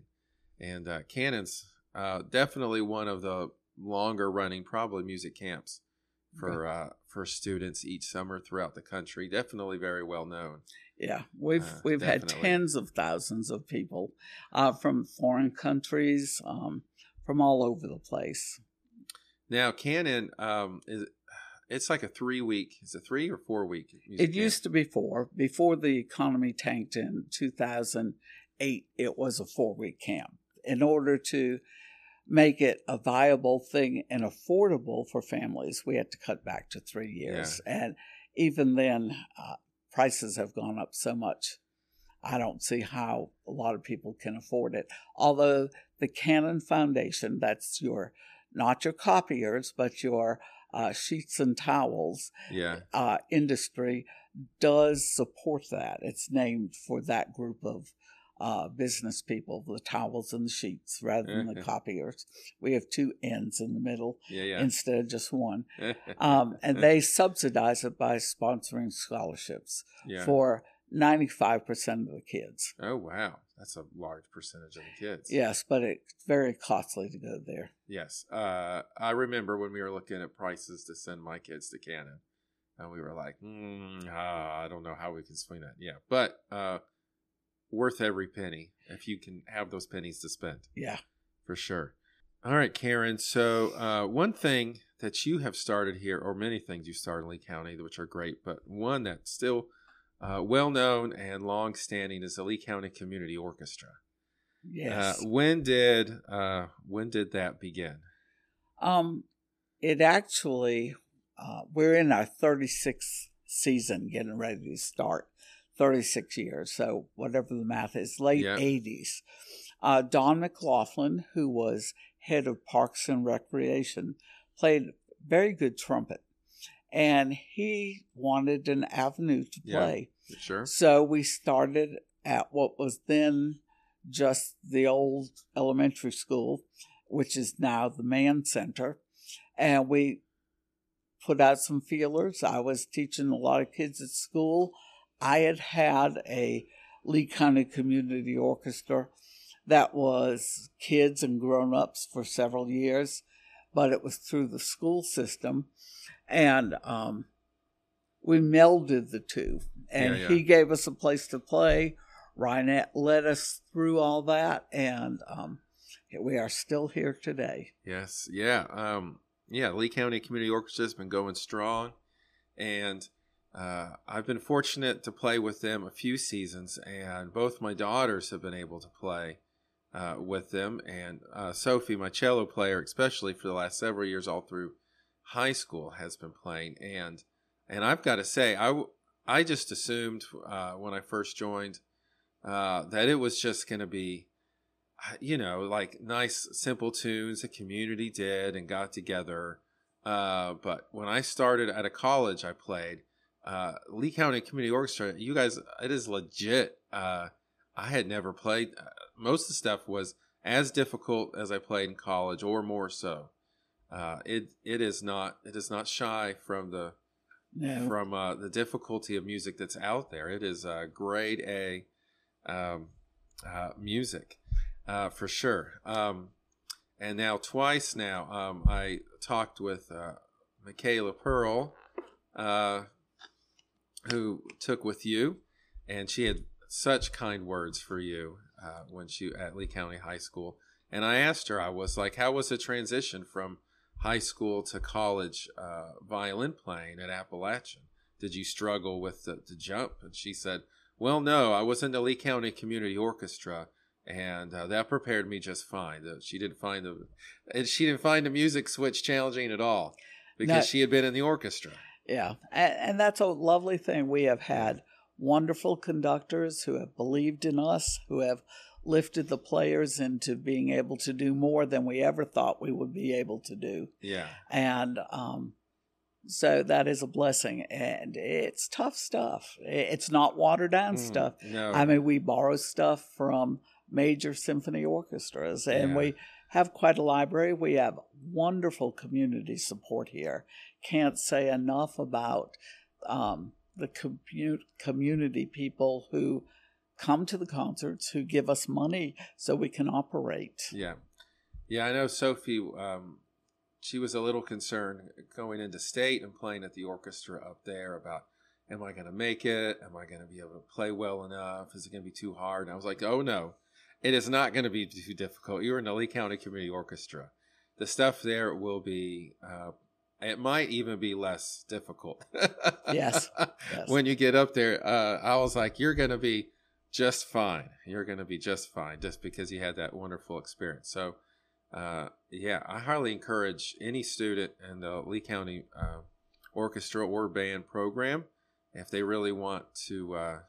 And uh, Cannon's uh, definitely one of the longer running, probably music camps for uh, for students each summer throughout the country. Definitely very well known. Yeah, we've Uh, we've had tens of thousands of people uh, from foreign countries, um, from all over the place. Now, Cannon um, is it's like a three week. Is it three or four week? It used to be four. Before the economy tanked in 2008, it was a four week camp. In order to make it a viable thing and affordable for families, we had to cut back to three years. And even then, uh, prices have gone up so much. I don't see how a lot of people can afford it. Although the Cannon Foundation, that's your not your copiers, but your uh, sheets and towels, yeah, uh, industry does support that. It's named for that group of uh, business people, the towels and the sheets, rather than the <laughs> copiers. We have two ends in the middle yeah, yeah. instead of just one. <laughs> Um, and they subsidize it by sponsoring scholarships yeah. for 95% of the kids. Oh wow, that's a large percentage of the kids. Yes, but it's very costly to go there. Yes. Uh, I remember when we were looking at prices to send my kids to Cannon, and we were like, mm, ah, I don't know how we can swing that. Yeah, but uh, worth every penny if you can have those pennies to spend Yeah. for sure. All right, Karen. So uh, one thing that you have started here, or many things you started in Lee County, which are great, but one that's still uh, well known and long standing is the Lee County Community Orchestra. Yes. Uh, when did uh, when did that begin? Um, it actually, uh, we're in our 36th season, getting ready to start. 36 years, so whatever the math is, late Yeah. 80s. Uh, Don McLaughlin, who was head of Parks and Recreation, played very good trumpet, and he wanted an avenue to Yeah. play. Sure. So we started at what was then just the old elementary school, which is now the Man Center. And we put out some feelers. I was teaching a lot of kids at school. I had had a Lee County Community Orchestra that was kids and grown ups for several years, but it was through the school system. And um, we melded the two. And Yeah, yeah. he gave us a place to play. Ryanette led us through all that. And um, we are still here today. Yes. Yeah. Um, yeah. Lee County Community Orchestra has been going strong, and uh, I've been fortunate to play with them a few seasons, and both my daughters have been able to play uh, with them, and uh, Sophie, my cello player, especially for the last several years, all through high school, has been playing, and and I've got to say, I I just assumed uh, when I first joined uh, that it was just going to be you know, like nice, simple tunes the community did and got together. Uh, but when I started at a college, I played uh, Lee County Community Orchestra. You guys, it is legit. Uh, I had never played. Uh, most of the stuff was as difficult as I played in college, or more so. Uh, it it is not it is not shy from the No. from uh, the difficulty of music that's out there. It is uh, grade A um, uh, music uh, for sure. Um, and now twice now, um, I talked with uh, Michaela Pearl, uh, who took with you, and she had such kind words for you uh, when she at Lee County High School. And I asked her, I was like, how was the transition from high school to college uh, violin playing at Appalachian? Did you struggle with the, the jump? And she said, well, no, I was in the Lee County Community Orchestra, and uh, that prepared me just fine. She didn't find the and she didn't find the music switch challenging at all because No. she had been in the orchestra. Yeah, and, and that's a lovely thing. We have had wonderful conductors who have believed in us, who have lifted the players into being able to do more than we ever thought we would be able to do. Yeah, And um, So that is a blessing, and it's tough stuff. It's not watered down Mm, stuff. No, I mean, we borrow stuff from major symphony orchestras, and Yeah. we have quite a library. We have wonderful community support here. Can't say enough about um, the commu- community people who come to the concerts, who give us money so we can operate. Yeah, yeah. I know Sophie. Um, she was a little concerned going into state and playing at the orchestra up there about, am I going to make it? Am I going to be able to play well enough? Is it going to be too hard? And I was like, oh no, it is not going to be too difficult. You're in the Lee County Community Orchestra. The stuff there will be. Uh, it might even be less difficult. Yes, <laughs> yes. When you get up there, uh, I was like, you're going to be just fine. You're going to be just fine just because you had that wonderful experience. So, uh, yeah, I highly encourage any student in the Lee County uh, Orchestra or Band program if they really want to uh,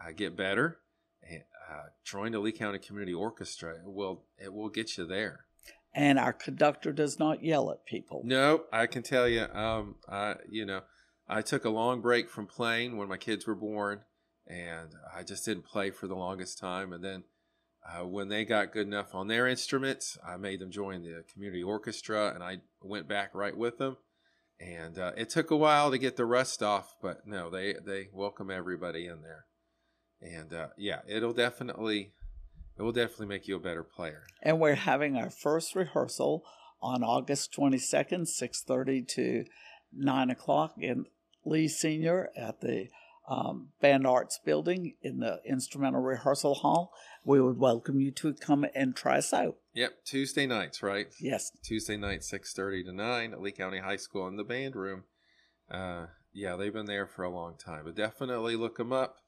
uh, get better. Uh, join the Lee County Community Orchestra. It will it will get you there. And our conductor does not yell at people. No, I can tell you. Um, I you know, I took a long break from playing when my kids were born, and I just didn't play for the longest time. And then uh, when they got good enough on their instruments, I made them join the community orchestra, and I went back right with them. And uh, it took a while to get the rust off, but no, they they welcome everybody in there. And uh, yeah, it'll definitely it will definitely make you a better player. and we're having our first rehearsal on August 22nd, 6.30 to 9 o'clock in Lee Senior at the um, Band Arts Building in the Instrumental Rehearsal Hall. We would welcome you to come and try us out. Yep, Tuesday nights, right? Yes, Tuesday night, six thirty to nine at Lee County High School in the band room. Uh, yeah, they've been there for a long time, but definitely look them up.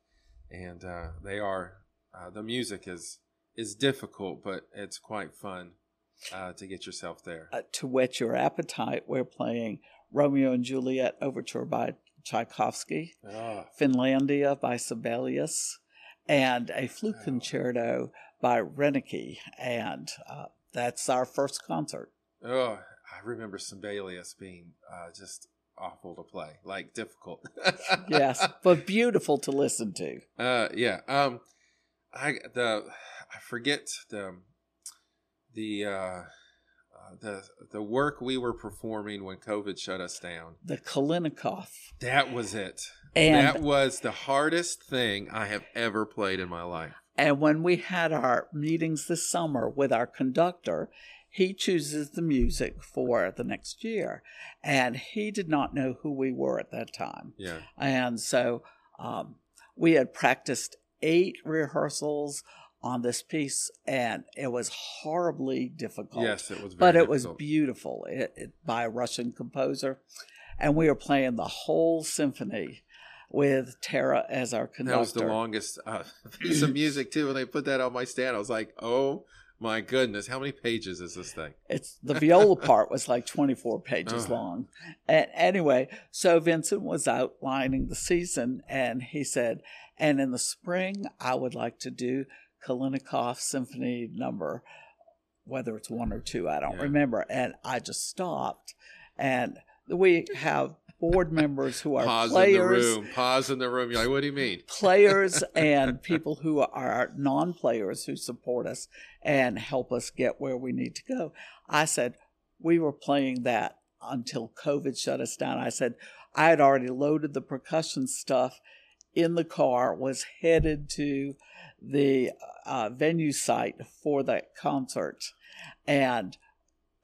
And uh, they are uh, the music is is difficult, but it's quite fun uh, to get yourself there. uh, to whet your appetite, we're playing Romeo and Juliet Overture by Tchaikovsky, Oh, Finlandia by Sibelius, and a flute Wow. concerto by Reinecke. And uh, that's our first concert. oh, I remember Sibelius being uh, just awful to play, like difficult. <laughs> Yes, but beautiful to listen to. Uh, yeah. Um, I the I forget the the uh, uh, the the work we were performing when COVID shut us down. The Kalinnikov. That was it. And that was the hardest thing I have ever played in my life. And when we had our meetings this summer with our conductor, he chooses the music for the next year. And he did not know who we were at that time. Yeah. And so um, we had practiced eight rehearsals on this piece, and it was horribly difficult. Yes, it was. But it was beautiful it, it, by a Russian composer. And we were playing the whole symphony with Tara as our conductor. That was the longest uh, <laughs> piece of music too. When they put that on my stand, I was like, "Oh my goodness, how many pages is this thing?" It's the viola <laughs> part was like 24 pages Oh. long. And anyway, so Vincent was outlining the season and he said, and in the spring, I would like to do Kalinnikov Symphony number, whether it's one or two, I don't Yeah. remember. And I just stopped. And we have board members who are Pause players in the room. Pause in the room. You're like, "What do you mean?" players <laughs> and people who are non-players who support us and help us get where we need to go. I said we were playing that until COVID shut us down. I said I had already loaded the percussion stuff in the car, was headed to the uh, venue site for that concert, and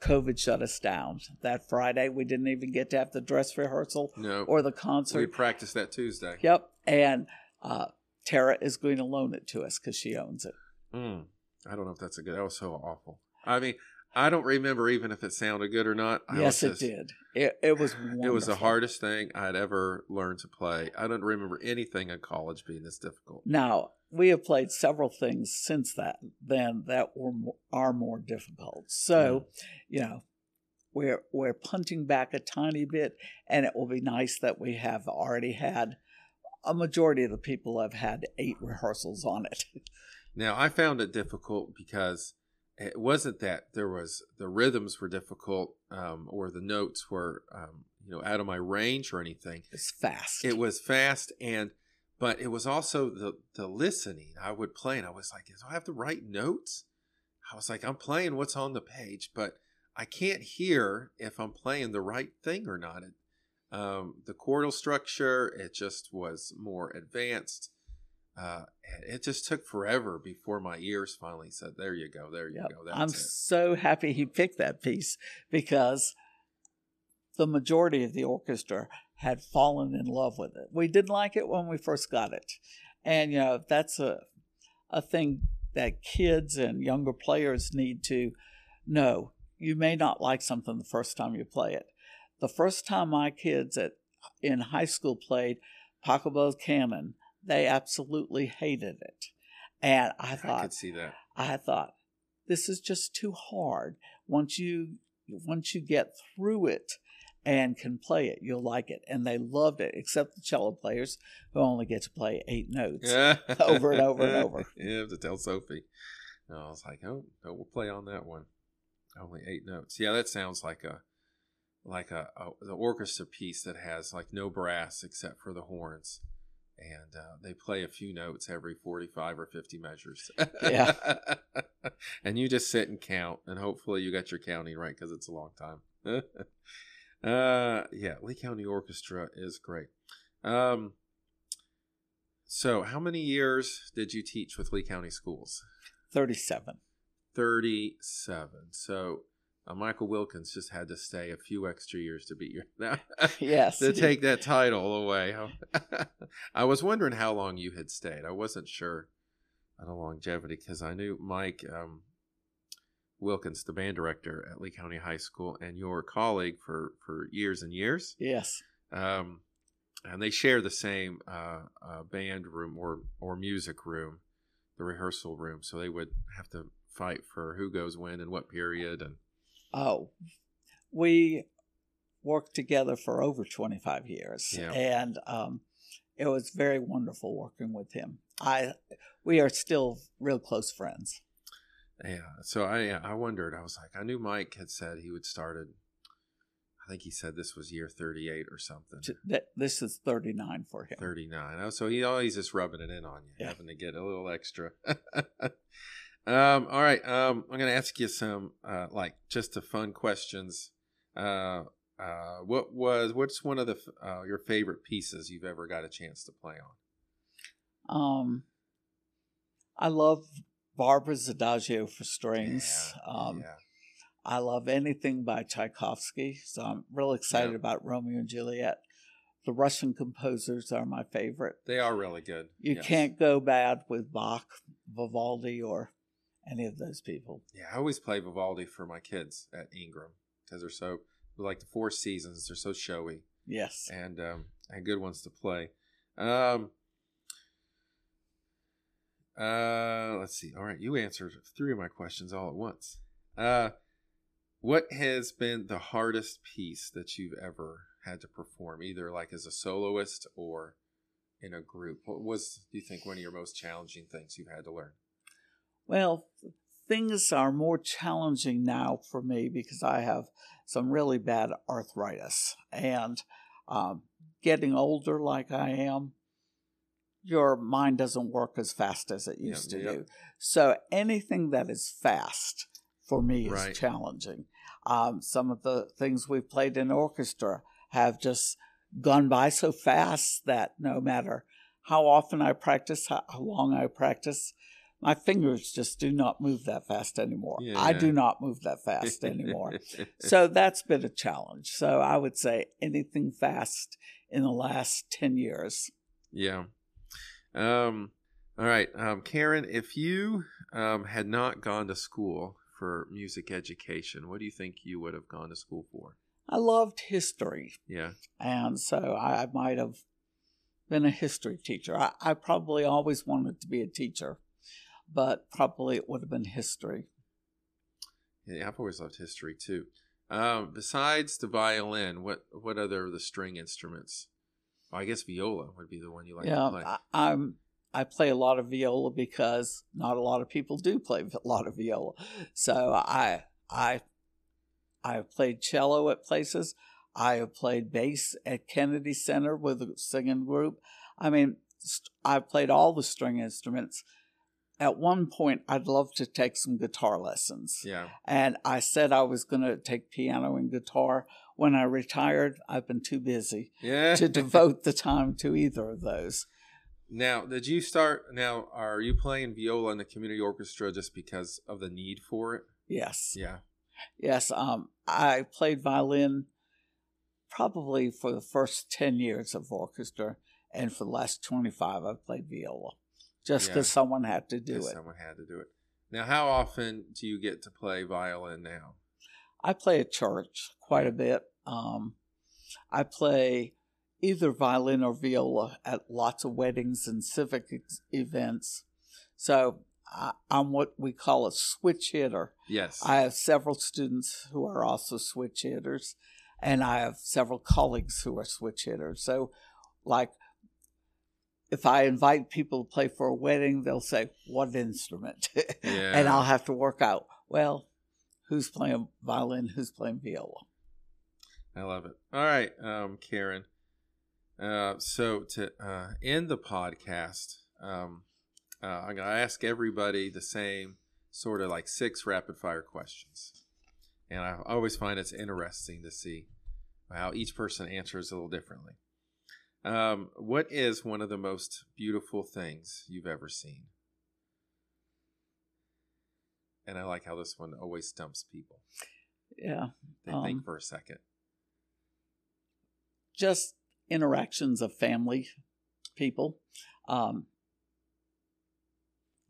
COVID shut us down. That Friday, we didn't even get to have the dress rehearsal No, or the concert. we practiced that Tuesday. Yep. And uh, Tara is going to loan it to us because she owns it. Mm, I don't know if that's a good. That was so awful. I mean, I don't remember even if it sounded good or not. I yes, was it did. It, it was wonderful. It was the hardest thing I'd ever learned to play. I don't remember anything in college being this difficult. Now, we have played several things since that then that were mo- are more difficult. So, you know, we're we're punting back a tiny bit, and it will be nice that we have already had a majority of the people have had eight rehearsals on it. <laughs> Now, I found it difficult because it wasn't that there was the rhythms were difficult um, or the notes were um, you know out of my range or anything. It's fast. It was fast and but it was also the the listening. I would play and I was like, do I have to write notes? I was like, I'm playing what's on the page, but I can't hear if I'm playing the right thing or not. It, um, the chordal structure, it just was more advanced. Uh, it just took forever before my ears finally said, "There you go, there you yep. go." I'm it. so happy he picked that piece because the majority of the orchestra had fallen in love with it. We didn't like it when we first got it, and you know that's a a thing that kids and younger players need to know. You may not like something the first time you play it. The first time my kids at in high school played Pachelbel's Canon, they absolutely hated it. And I thought I could see that. I thought this is just too hard. Once you once you get through it and can play it, you'll like it. And they loved it, except the cello players who only get to play eight notes <laughs> over and over and over. <laughs> You have to tell Sophie. No, I was like, oh, no, we'll play on that one. Only eight notes. Yeah, that sounds like a like a, a the orchestra piece that has like no brass except for the horns and uh, they play a few notes every 45 or 50 measures. Yeah. <laughs> and you just sit and count, and hopefully you got your counting right because it's a long time. <laughs> uh, yeah, Lee County Orchestra is great. Um, so, how many years did you teach with Lee County Schools? 37. 37. So, uh, Michael Wilkins just had to stay a few extra years to beat you. <laughs> <laughs> yes to take that title away. <laughs> I was wondering how long you had stayed. I wasn't sure on the longevity because I knew Mike um, Wilkins, the band director at Lee County High School, and your colleague for for years and years. Yes. Um, and they share the same uh, uh, band room or or music room, the rehearsal room. So they would have to fight for who goes when and what period and Oh, we worked together for over 25 years, yeah. and um, it was very wonderful working with him. I we are still real close friends. Yeah. So I I wondered. I was like, I knew Mike had said he would started. I think he said this was year 38 or something. This is 39 for him. 39. Oh, so he always just rubbing it in on you, yeah. having to get a little extra. <laughs> Um, all right. Um, I'm going to ask you some, uh, like, just the fun questions. Uh, uh, what was what's one of the uh, your favorite pieces you've ever got a chance to play on? Um, I love Barber's Adagio for strings. Yeah, um, yeah. I love anything by Tchaikovsky, so I'm real excited about Romeo and Juliet. The Russian composers are my favorite. They are really good. You yes. can't go bad with Bach, Vivaldi, or any of those people. Yeah, I always play Vivaldi for my kids at Ingram because they're so like the four seasons. They're so showy. Yes, and um, and good ones to play. Um, uh, let's see. All right, you answered three of my questions all at once. Uh, what has been the hardest piece that you've ever had to perform, either like as a soloist or in a group? What was, do you think, one of your most challenging things you've had to learn? Well, things are more challenging now for me because I have some really bad arthritis. And um, getting older like I am, your mind doesn't work as fast as it used yep, to yep. do. So anything that is fast for me is right. challenging. Um, some of the things we've played in orchestra have just gone by so fast that no matter how often I practice, how long I practice, my fingers just do not move that fast anymore. Yeah. I do not move that fast anymore. <laughs> so that's been a challenge. So I would say anything fast in the last 10 years. Yeah. Um, all right. Um, Karen, if you um, had not gone to school for music education, what do you think you would have gone to school for? I loved history. Yeah. And so I might have been a history teacher. I, I probably always wanted to be a teacher but probably it would have been history. Yeah, I've always loved history too. Um, besides the violin, what what other the string instruments? Well, I guess viola would be the one you like yeah, to play. I, I'm I play a lot of viola because not a lot of people do play a lot of viola. So I I I have played cello at places. I have played bass at Kennedy Center with a singing group. I mean, I've played all the string instruments. At one point, I'd love to take some guitar lessons. Yeah. And I said I was going to take piano and guitar. When I retired, I've been too busy Yeah. to devote the time to either of those. Now, did you start? Now, are you playing viola in the community orchestra just because of the need for it? Yes. Yeah. Yes. Um, I played violin probably for the first 10 years of orchestra. And for the last 25, I've played viola just Yeah. because someone had to do it. Someone had to do it. Now, how often do you get to play violin now? I play at church quite a bit. Um, I play either violin or viola at lots of weddings and civic ex- events. So I, I'm what we call a switch hitter. Yes. I have several students who are also switch hitters, and I have several colleagues who are switch hitters. So, like, if I invite people to play for a wedding, they'll say, What instrument? <laughs> and I'll have to work out, well, who's playing violin, who's playing viola. I love it. All right, um, Karen. Uh, so to uh, end the podcast, um, uh, I'm gonna ask everybody the same sort of like six rapid fire questions, and I always find it's interesting to see how each person answers a little differently. Um, what is one of the most beautiful things you've ever seen? And I like how this one always stumps people. Yeah. They Um, think for a second. Just interactions of family people. Um,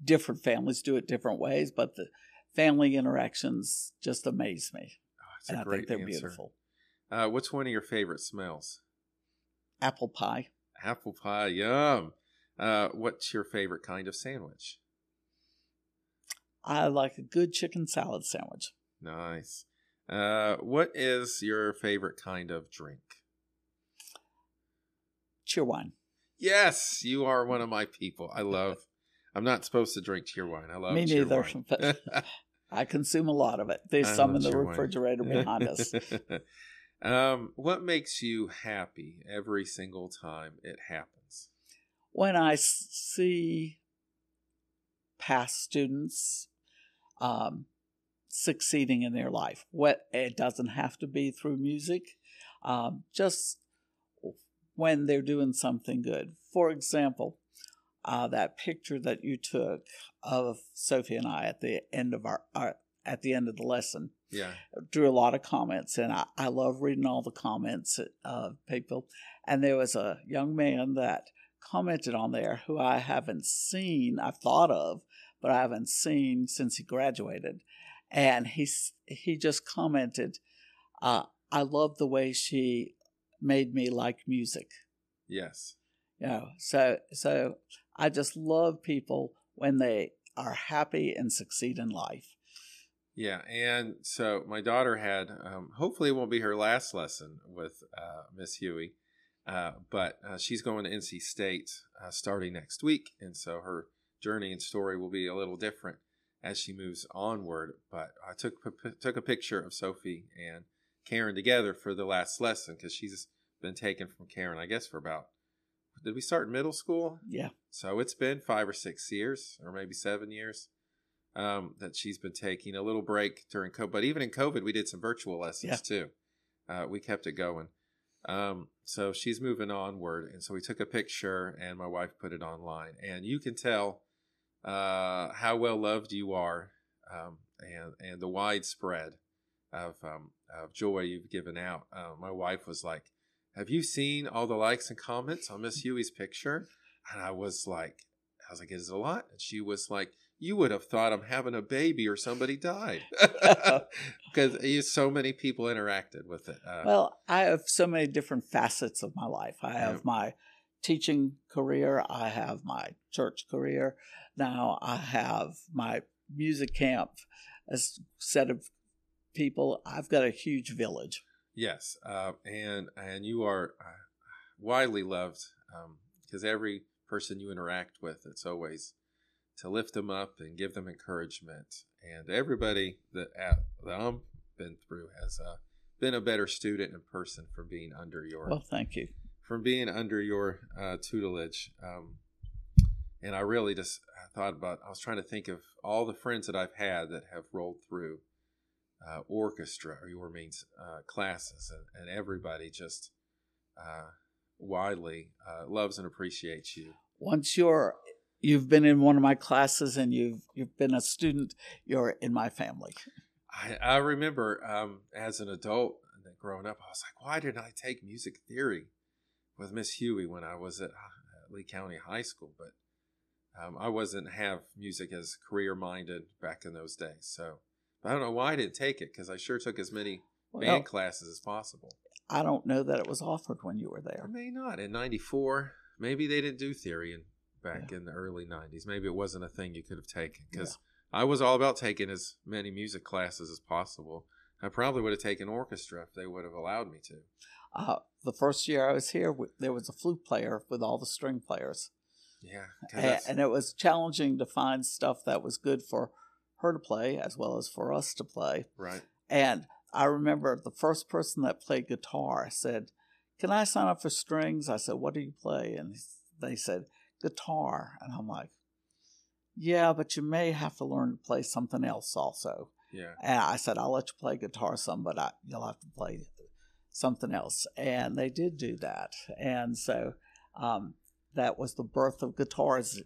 different families do it different ways, but the family interactions just amaze me. Oh, and a I think they're answer. beautiful. Uh, what's one of your favorite smells? Apple pie. Apple pie, yum. Uh, what's your favorite kind of sandwich? I like a good chicken salad sandwich. Nice. Uh, what is your favorite kind of drink? Cheerwine. Yes, you are one of my people. I love. <laughs> I'm not supposed to drink Cheerwine. I love Me neither, wine. but <laughs> <laughs> I consume a lot of it. There's I some in the refrigerator behind us. Um, what makes you happy every single time it happens? When I see past students um, succeeding in their life, what it doesn't have to be through music, um, just when they're doing something good. For example, uh, that picture that you took of Sophie and I at the end of our, our at the end of the lesson Yeah, drew a lot of comments, and I, I love reading all the comments of people. And there was a young man that commented on there who I haven't seen, I've thought of, but I haven't seen since he graduated. And he's, he just commented, uh, I love the way she made me like music. yes. You know, so so I just love people when they are happy and succeed in life. Yeah, and so my daughter had. Um, hopefully, it won't be her last lesson with uh, Miss Huey, uh, but uh, she's going to NC State uh, starting next week, and so her journey and story will be a little different as she moves onward. But I took took a picture of Sophie and Karen together for the last lesson because she's been taken from Karen, I guess, for about. Did we start in middle school? Yeah. So it's been five or six years, or maybe seven years, um, that she's been taking a little break during COVID. But even in COVID, we did some virtual lessons Yeah. too. Uh, we kept it going. Um, so she's moving onward, and so we took a picture, and my wife put it online, and you can tell uh, how well loved you are, um, and and the widespread of um, of joy you've given out. Uh, my wife was like, "Have you seen all the likes and comments on Miss Huey's picture?" And I was like, "I was like, is it a lot?" And she was like, "You would have thought I'm having a baby or somebody died," <laughs> <laughs> because so many people interacted with it. Uh, Well, I have so many different facets of my life. I have Yeah. my teaching career, I have my church career. Now I have my music camp, a set of people. I've got a huge village. Yes, uh, and and you are uh, widely loved because every person you interact with. It's always to lift them up and give them encouragement. And everybody that, uh, that I've been through has uh, been a better student and person from being under your Well, thank you. from being under your uh, tutelage. Um, and I really just thought about. I was trying to think of all the friends that I've had that have rolled through uh, orchestra or your means uh, classes, and, and everybody just uh, widely uh, loves and appreciates you. Once you're you've been in one of my classes and you've you've been a student, you're in my family. I, I remember um, as an adult and growing up, I was like, why didn't I take music theory with Miss Huey when I was at, at Lee County High School? But um, I wasn't have music as career minded back in those days. So I don't know why I didn't take it because I sure took as many Well, band classes as possible. I don't know that it was offered when you were there. may not in '94. Maybe they didn't do theory in back in the early '90s. Maybe it wasn't a thing you could have taken because I was all about taking as many music classes as possible. I probably would have taken orchestra if they would have allowed me to. Uh, the first year I was here, there was a flute player with all the string players, Yeah, and, and it was challenging to find stuff that was good for her to play as well as for us to play. right. And I remember the first person that played guitar said, Can I sign up for strings? I said, What do you play? And they said, Guitar. And I'm like, Yeah, but you may have to learn to play something else also. Yeah, And I said, I'll let you play guitar some, but I, you'll have to play something else. And they did do that. And so um, that was the birth of guitars.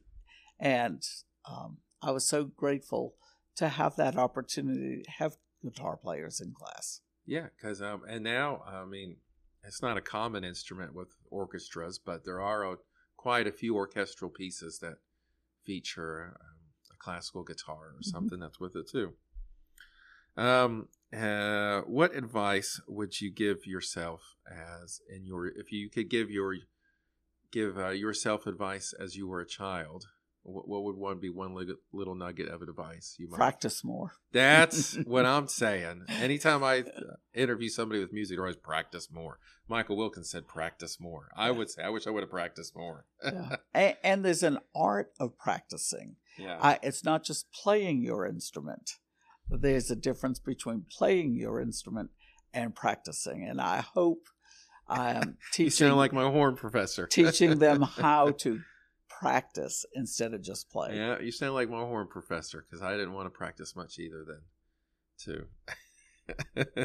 And um, I was so grateful to have that opportunity to have guitar players in class. yeah. Because um, and now I mean, it's not a common instrument with orchestras, but there are a, quite a few orchestral pieces that feature um, a classical guitar or something that's with it too. Um, uh, what advice would you give yourself as in your if you could give your give uh, yourself advice as you were a child? What, what would one be one little, little nugget of advice you might? Practice more. That's <laughs> what I'm saying. Anytime I uh, interview somebody with music, they're always practice more. Michael Wilkins said practice more. I would say I wish I would have practiced more. Yeah. <laughs> and, and there's an art of practicing. yeah. I, it's not just playing your instrument. There's a difference between playing your instrument and practicing. And I hope I am <laughs> you sound like my horn professor. teaching them how to practice instead of just play. Yeah, you sound like my horn professor because I didn't want to practice much either then, too.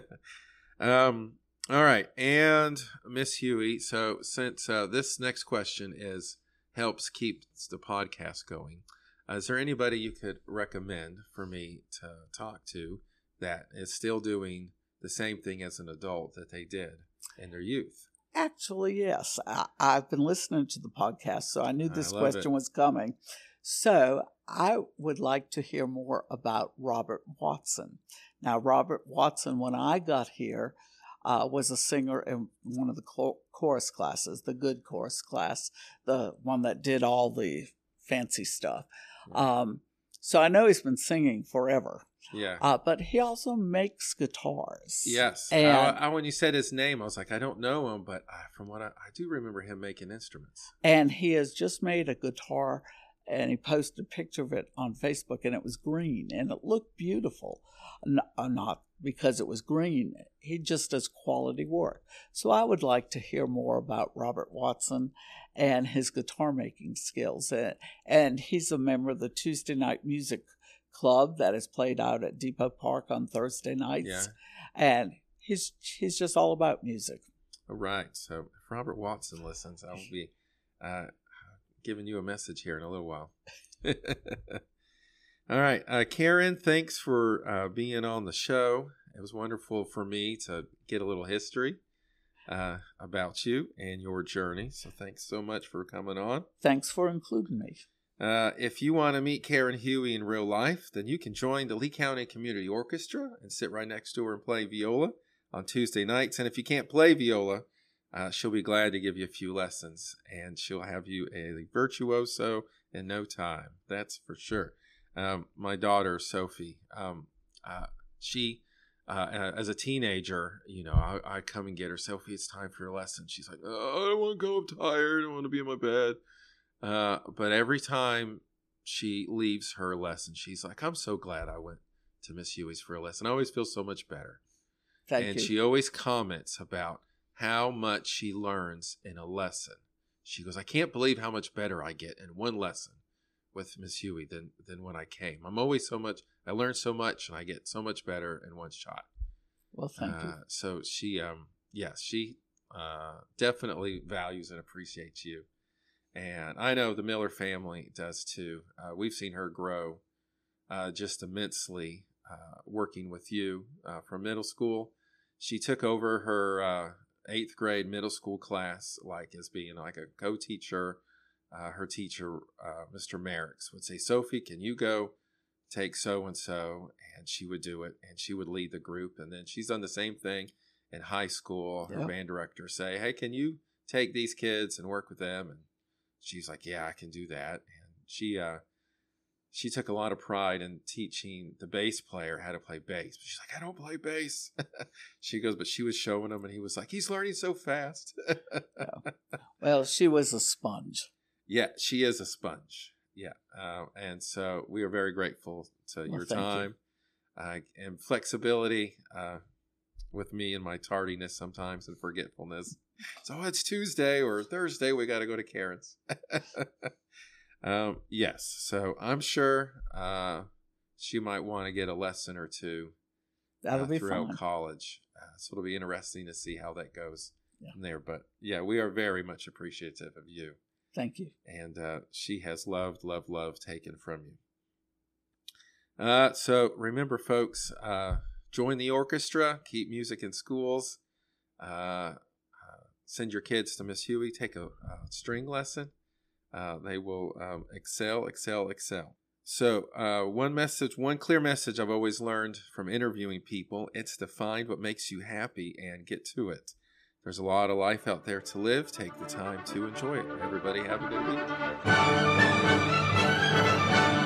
<laughs> um. All right, and Miss Huey. So since uh, this next question is helps keep the podcast going, uh, is there anybody you could recommend for me to talk to that is still doing the same thing as an adult that they did in their youth? Actually, yes. I, I've been listening to the podcast, so I knew this love question it. was coming. So I would like to hear more about Robert Watson. Now, Robert Watson, when I got here, uh, was a singer in one of the cho- chorus classes, the good chorus class, the one that did all the fancy stuff. Um, so I know he's been singing forever, Yeah. uh, but he also makes guitars. Yes. And- I, I, when you said his name, I was like, I don't know him, but uh, from what I, I do remember him making instruments. and he has just made a guitar and he posted a picture of it on facebook and it was green and it looked beautiful N- uh, not because it was green he just does quality work so i would like to hear more about robert watson and his guitar making skills and, and he's a member of the tuesday night music club that is played out at depot park on thursday nights Yeah. and he's he's just all about music All right. So if Robert Watson listens, I will be uh, giving you a message here in a little while. <laughs> All right. Uh, Karen, thanks for uh, being on the show. It was wonderful for me to get a little history uh, about you and your journey. So thanks so much for coming on. thanks for including me Uh, if you want to meet Karen Huey in real life, then you can join the Lee County Community Orchestra and sit right next to her and play viola on Tuesday nights. And if you can't play viola, uh, she'll be glad to give you a few lessons and she'll have you a virtuoso in no time. That's for sure. Um, my daughter, Sophie, um, uh, she, uh, as a teenager, you know, I, I come and get her. Sophie, it's time for your lesson. She's like, oh, I don't want to go. I'm tired. I want to be in my bed. Uh, but every time she leaves her lesson, she's like, I'm so glad I went to Miss Huey's for a lesson. I always feel so much better. Thank and you. she always comments about how much she learns in a lesson. She goes, I can't believe how much better I get in one lesson with Miss Huey than than when I came. I'm always so much I learn so much and I get so much better in one shot. well, thank you. Uh, so she um yes, she uh definitely values and appreciates you. And I know the Miller family does too. Uh, we've seen her grow uh, just immensely uh, working with you uh, from middle school. She took over her uh, eighth grade middle school class like as being like a co-teacher. Uh, her teacher, uh, Mr. Merricks, would say, "Sophie, can you go take so and so?" And she would do it, and she would lead the group. And then she's done the same thing in high school. Her Yep. band director say, "Hey, can you take these kids and work with them?" And she's like, "Yeah, I can do that." And she uh, she took a lot of pride in teaching the bass player how to play bass. But she's like, I don't play bass. <laughs> she goes, but she was showing him, and he was like, he's learning so fast. Well, she was a sponge. yeah, she is a sponge. Yeah, uh, and so we are very grateful to your thank you. time uh, and flexibility uh, with me and my tardiness sometimes and forgetfulness. So it's Tuesday or Thursday. We got to go to Karen's. <laughs> um, yes, so I'm sure uh, she might want to get a lesson or two That'll uh, be throughout fun. college. Uh, so it'll be interesting to see how that goes Yeah. from there. But yeah, we are very much appreciative of you Thank you. and uh, she has loved, loved, loved taken from you. Uh, so remember, folks, uh, join the orchestra, keep music in schools, uh, uh, send your kids to Miss Huey, take a, a string lesson. Uh, they will um, excel, excel, excel. So, uh, one message, one clear message I've always learned from interviewing people it's to find what makes you happy and get to it. There's a lot of life out there to live. Take the time to enjoy it. Everybody have a good week.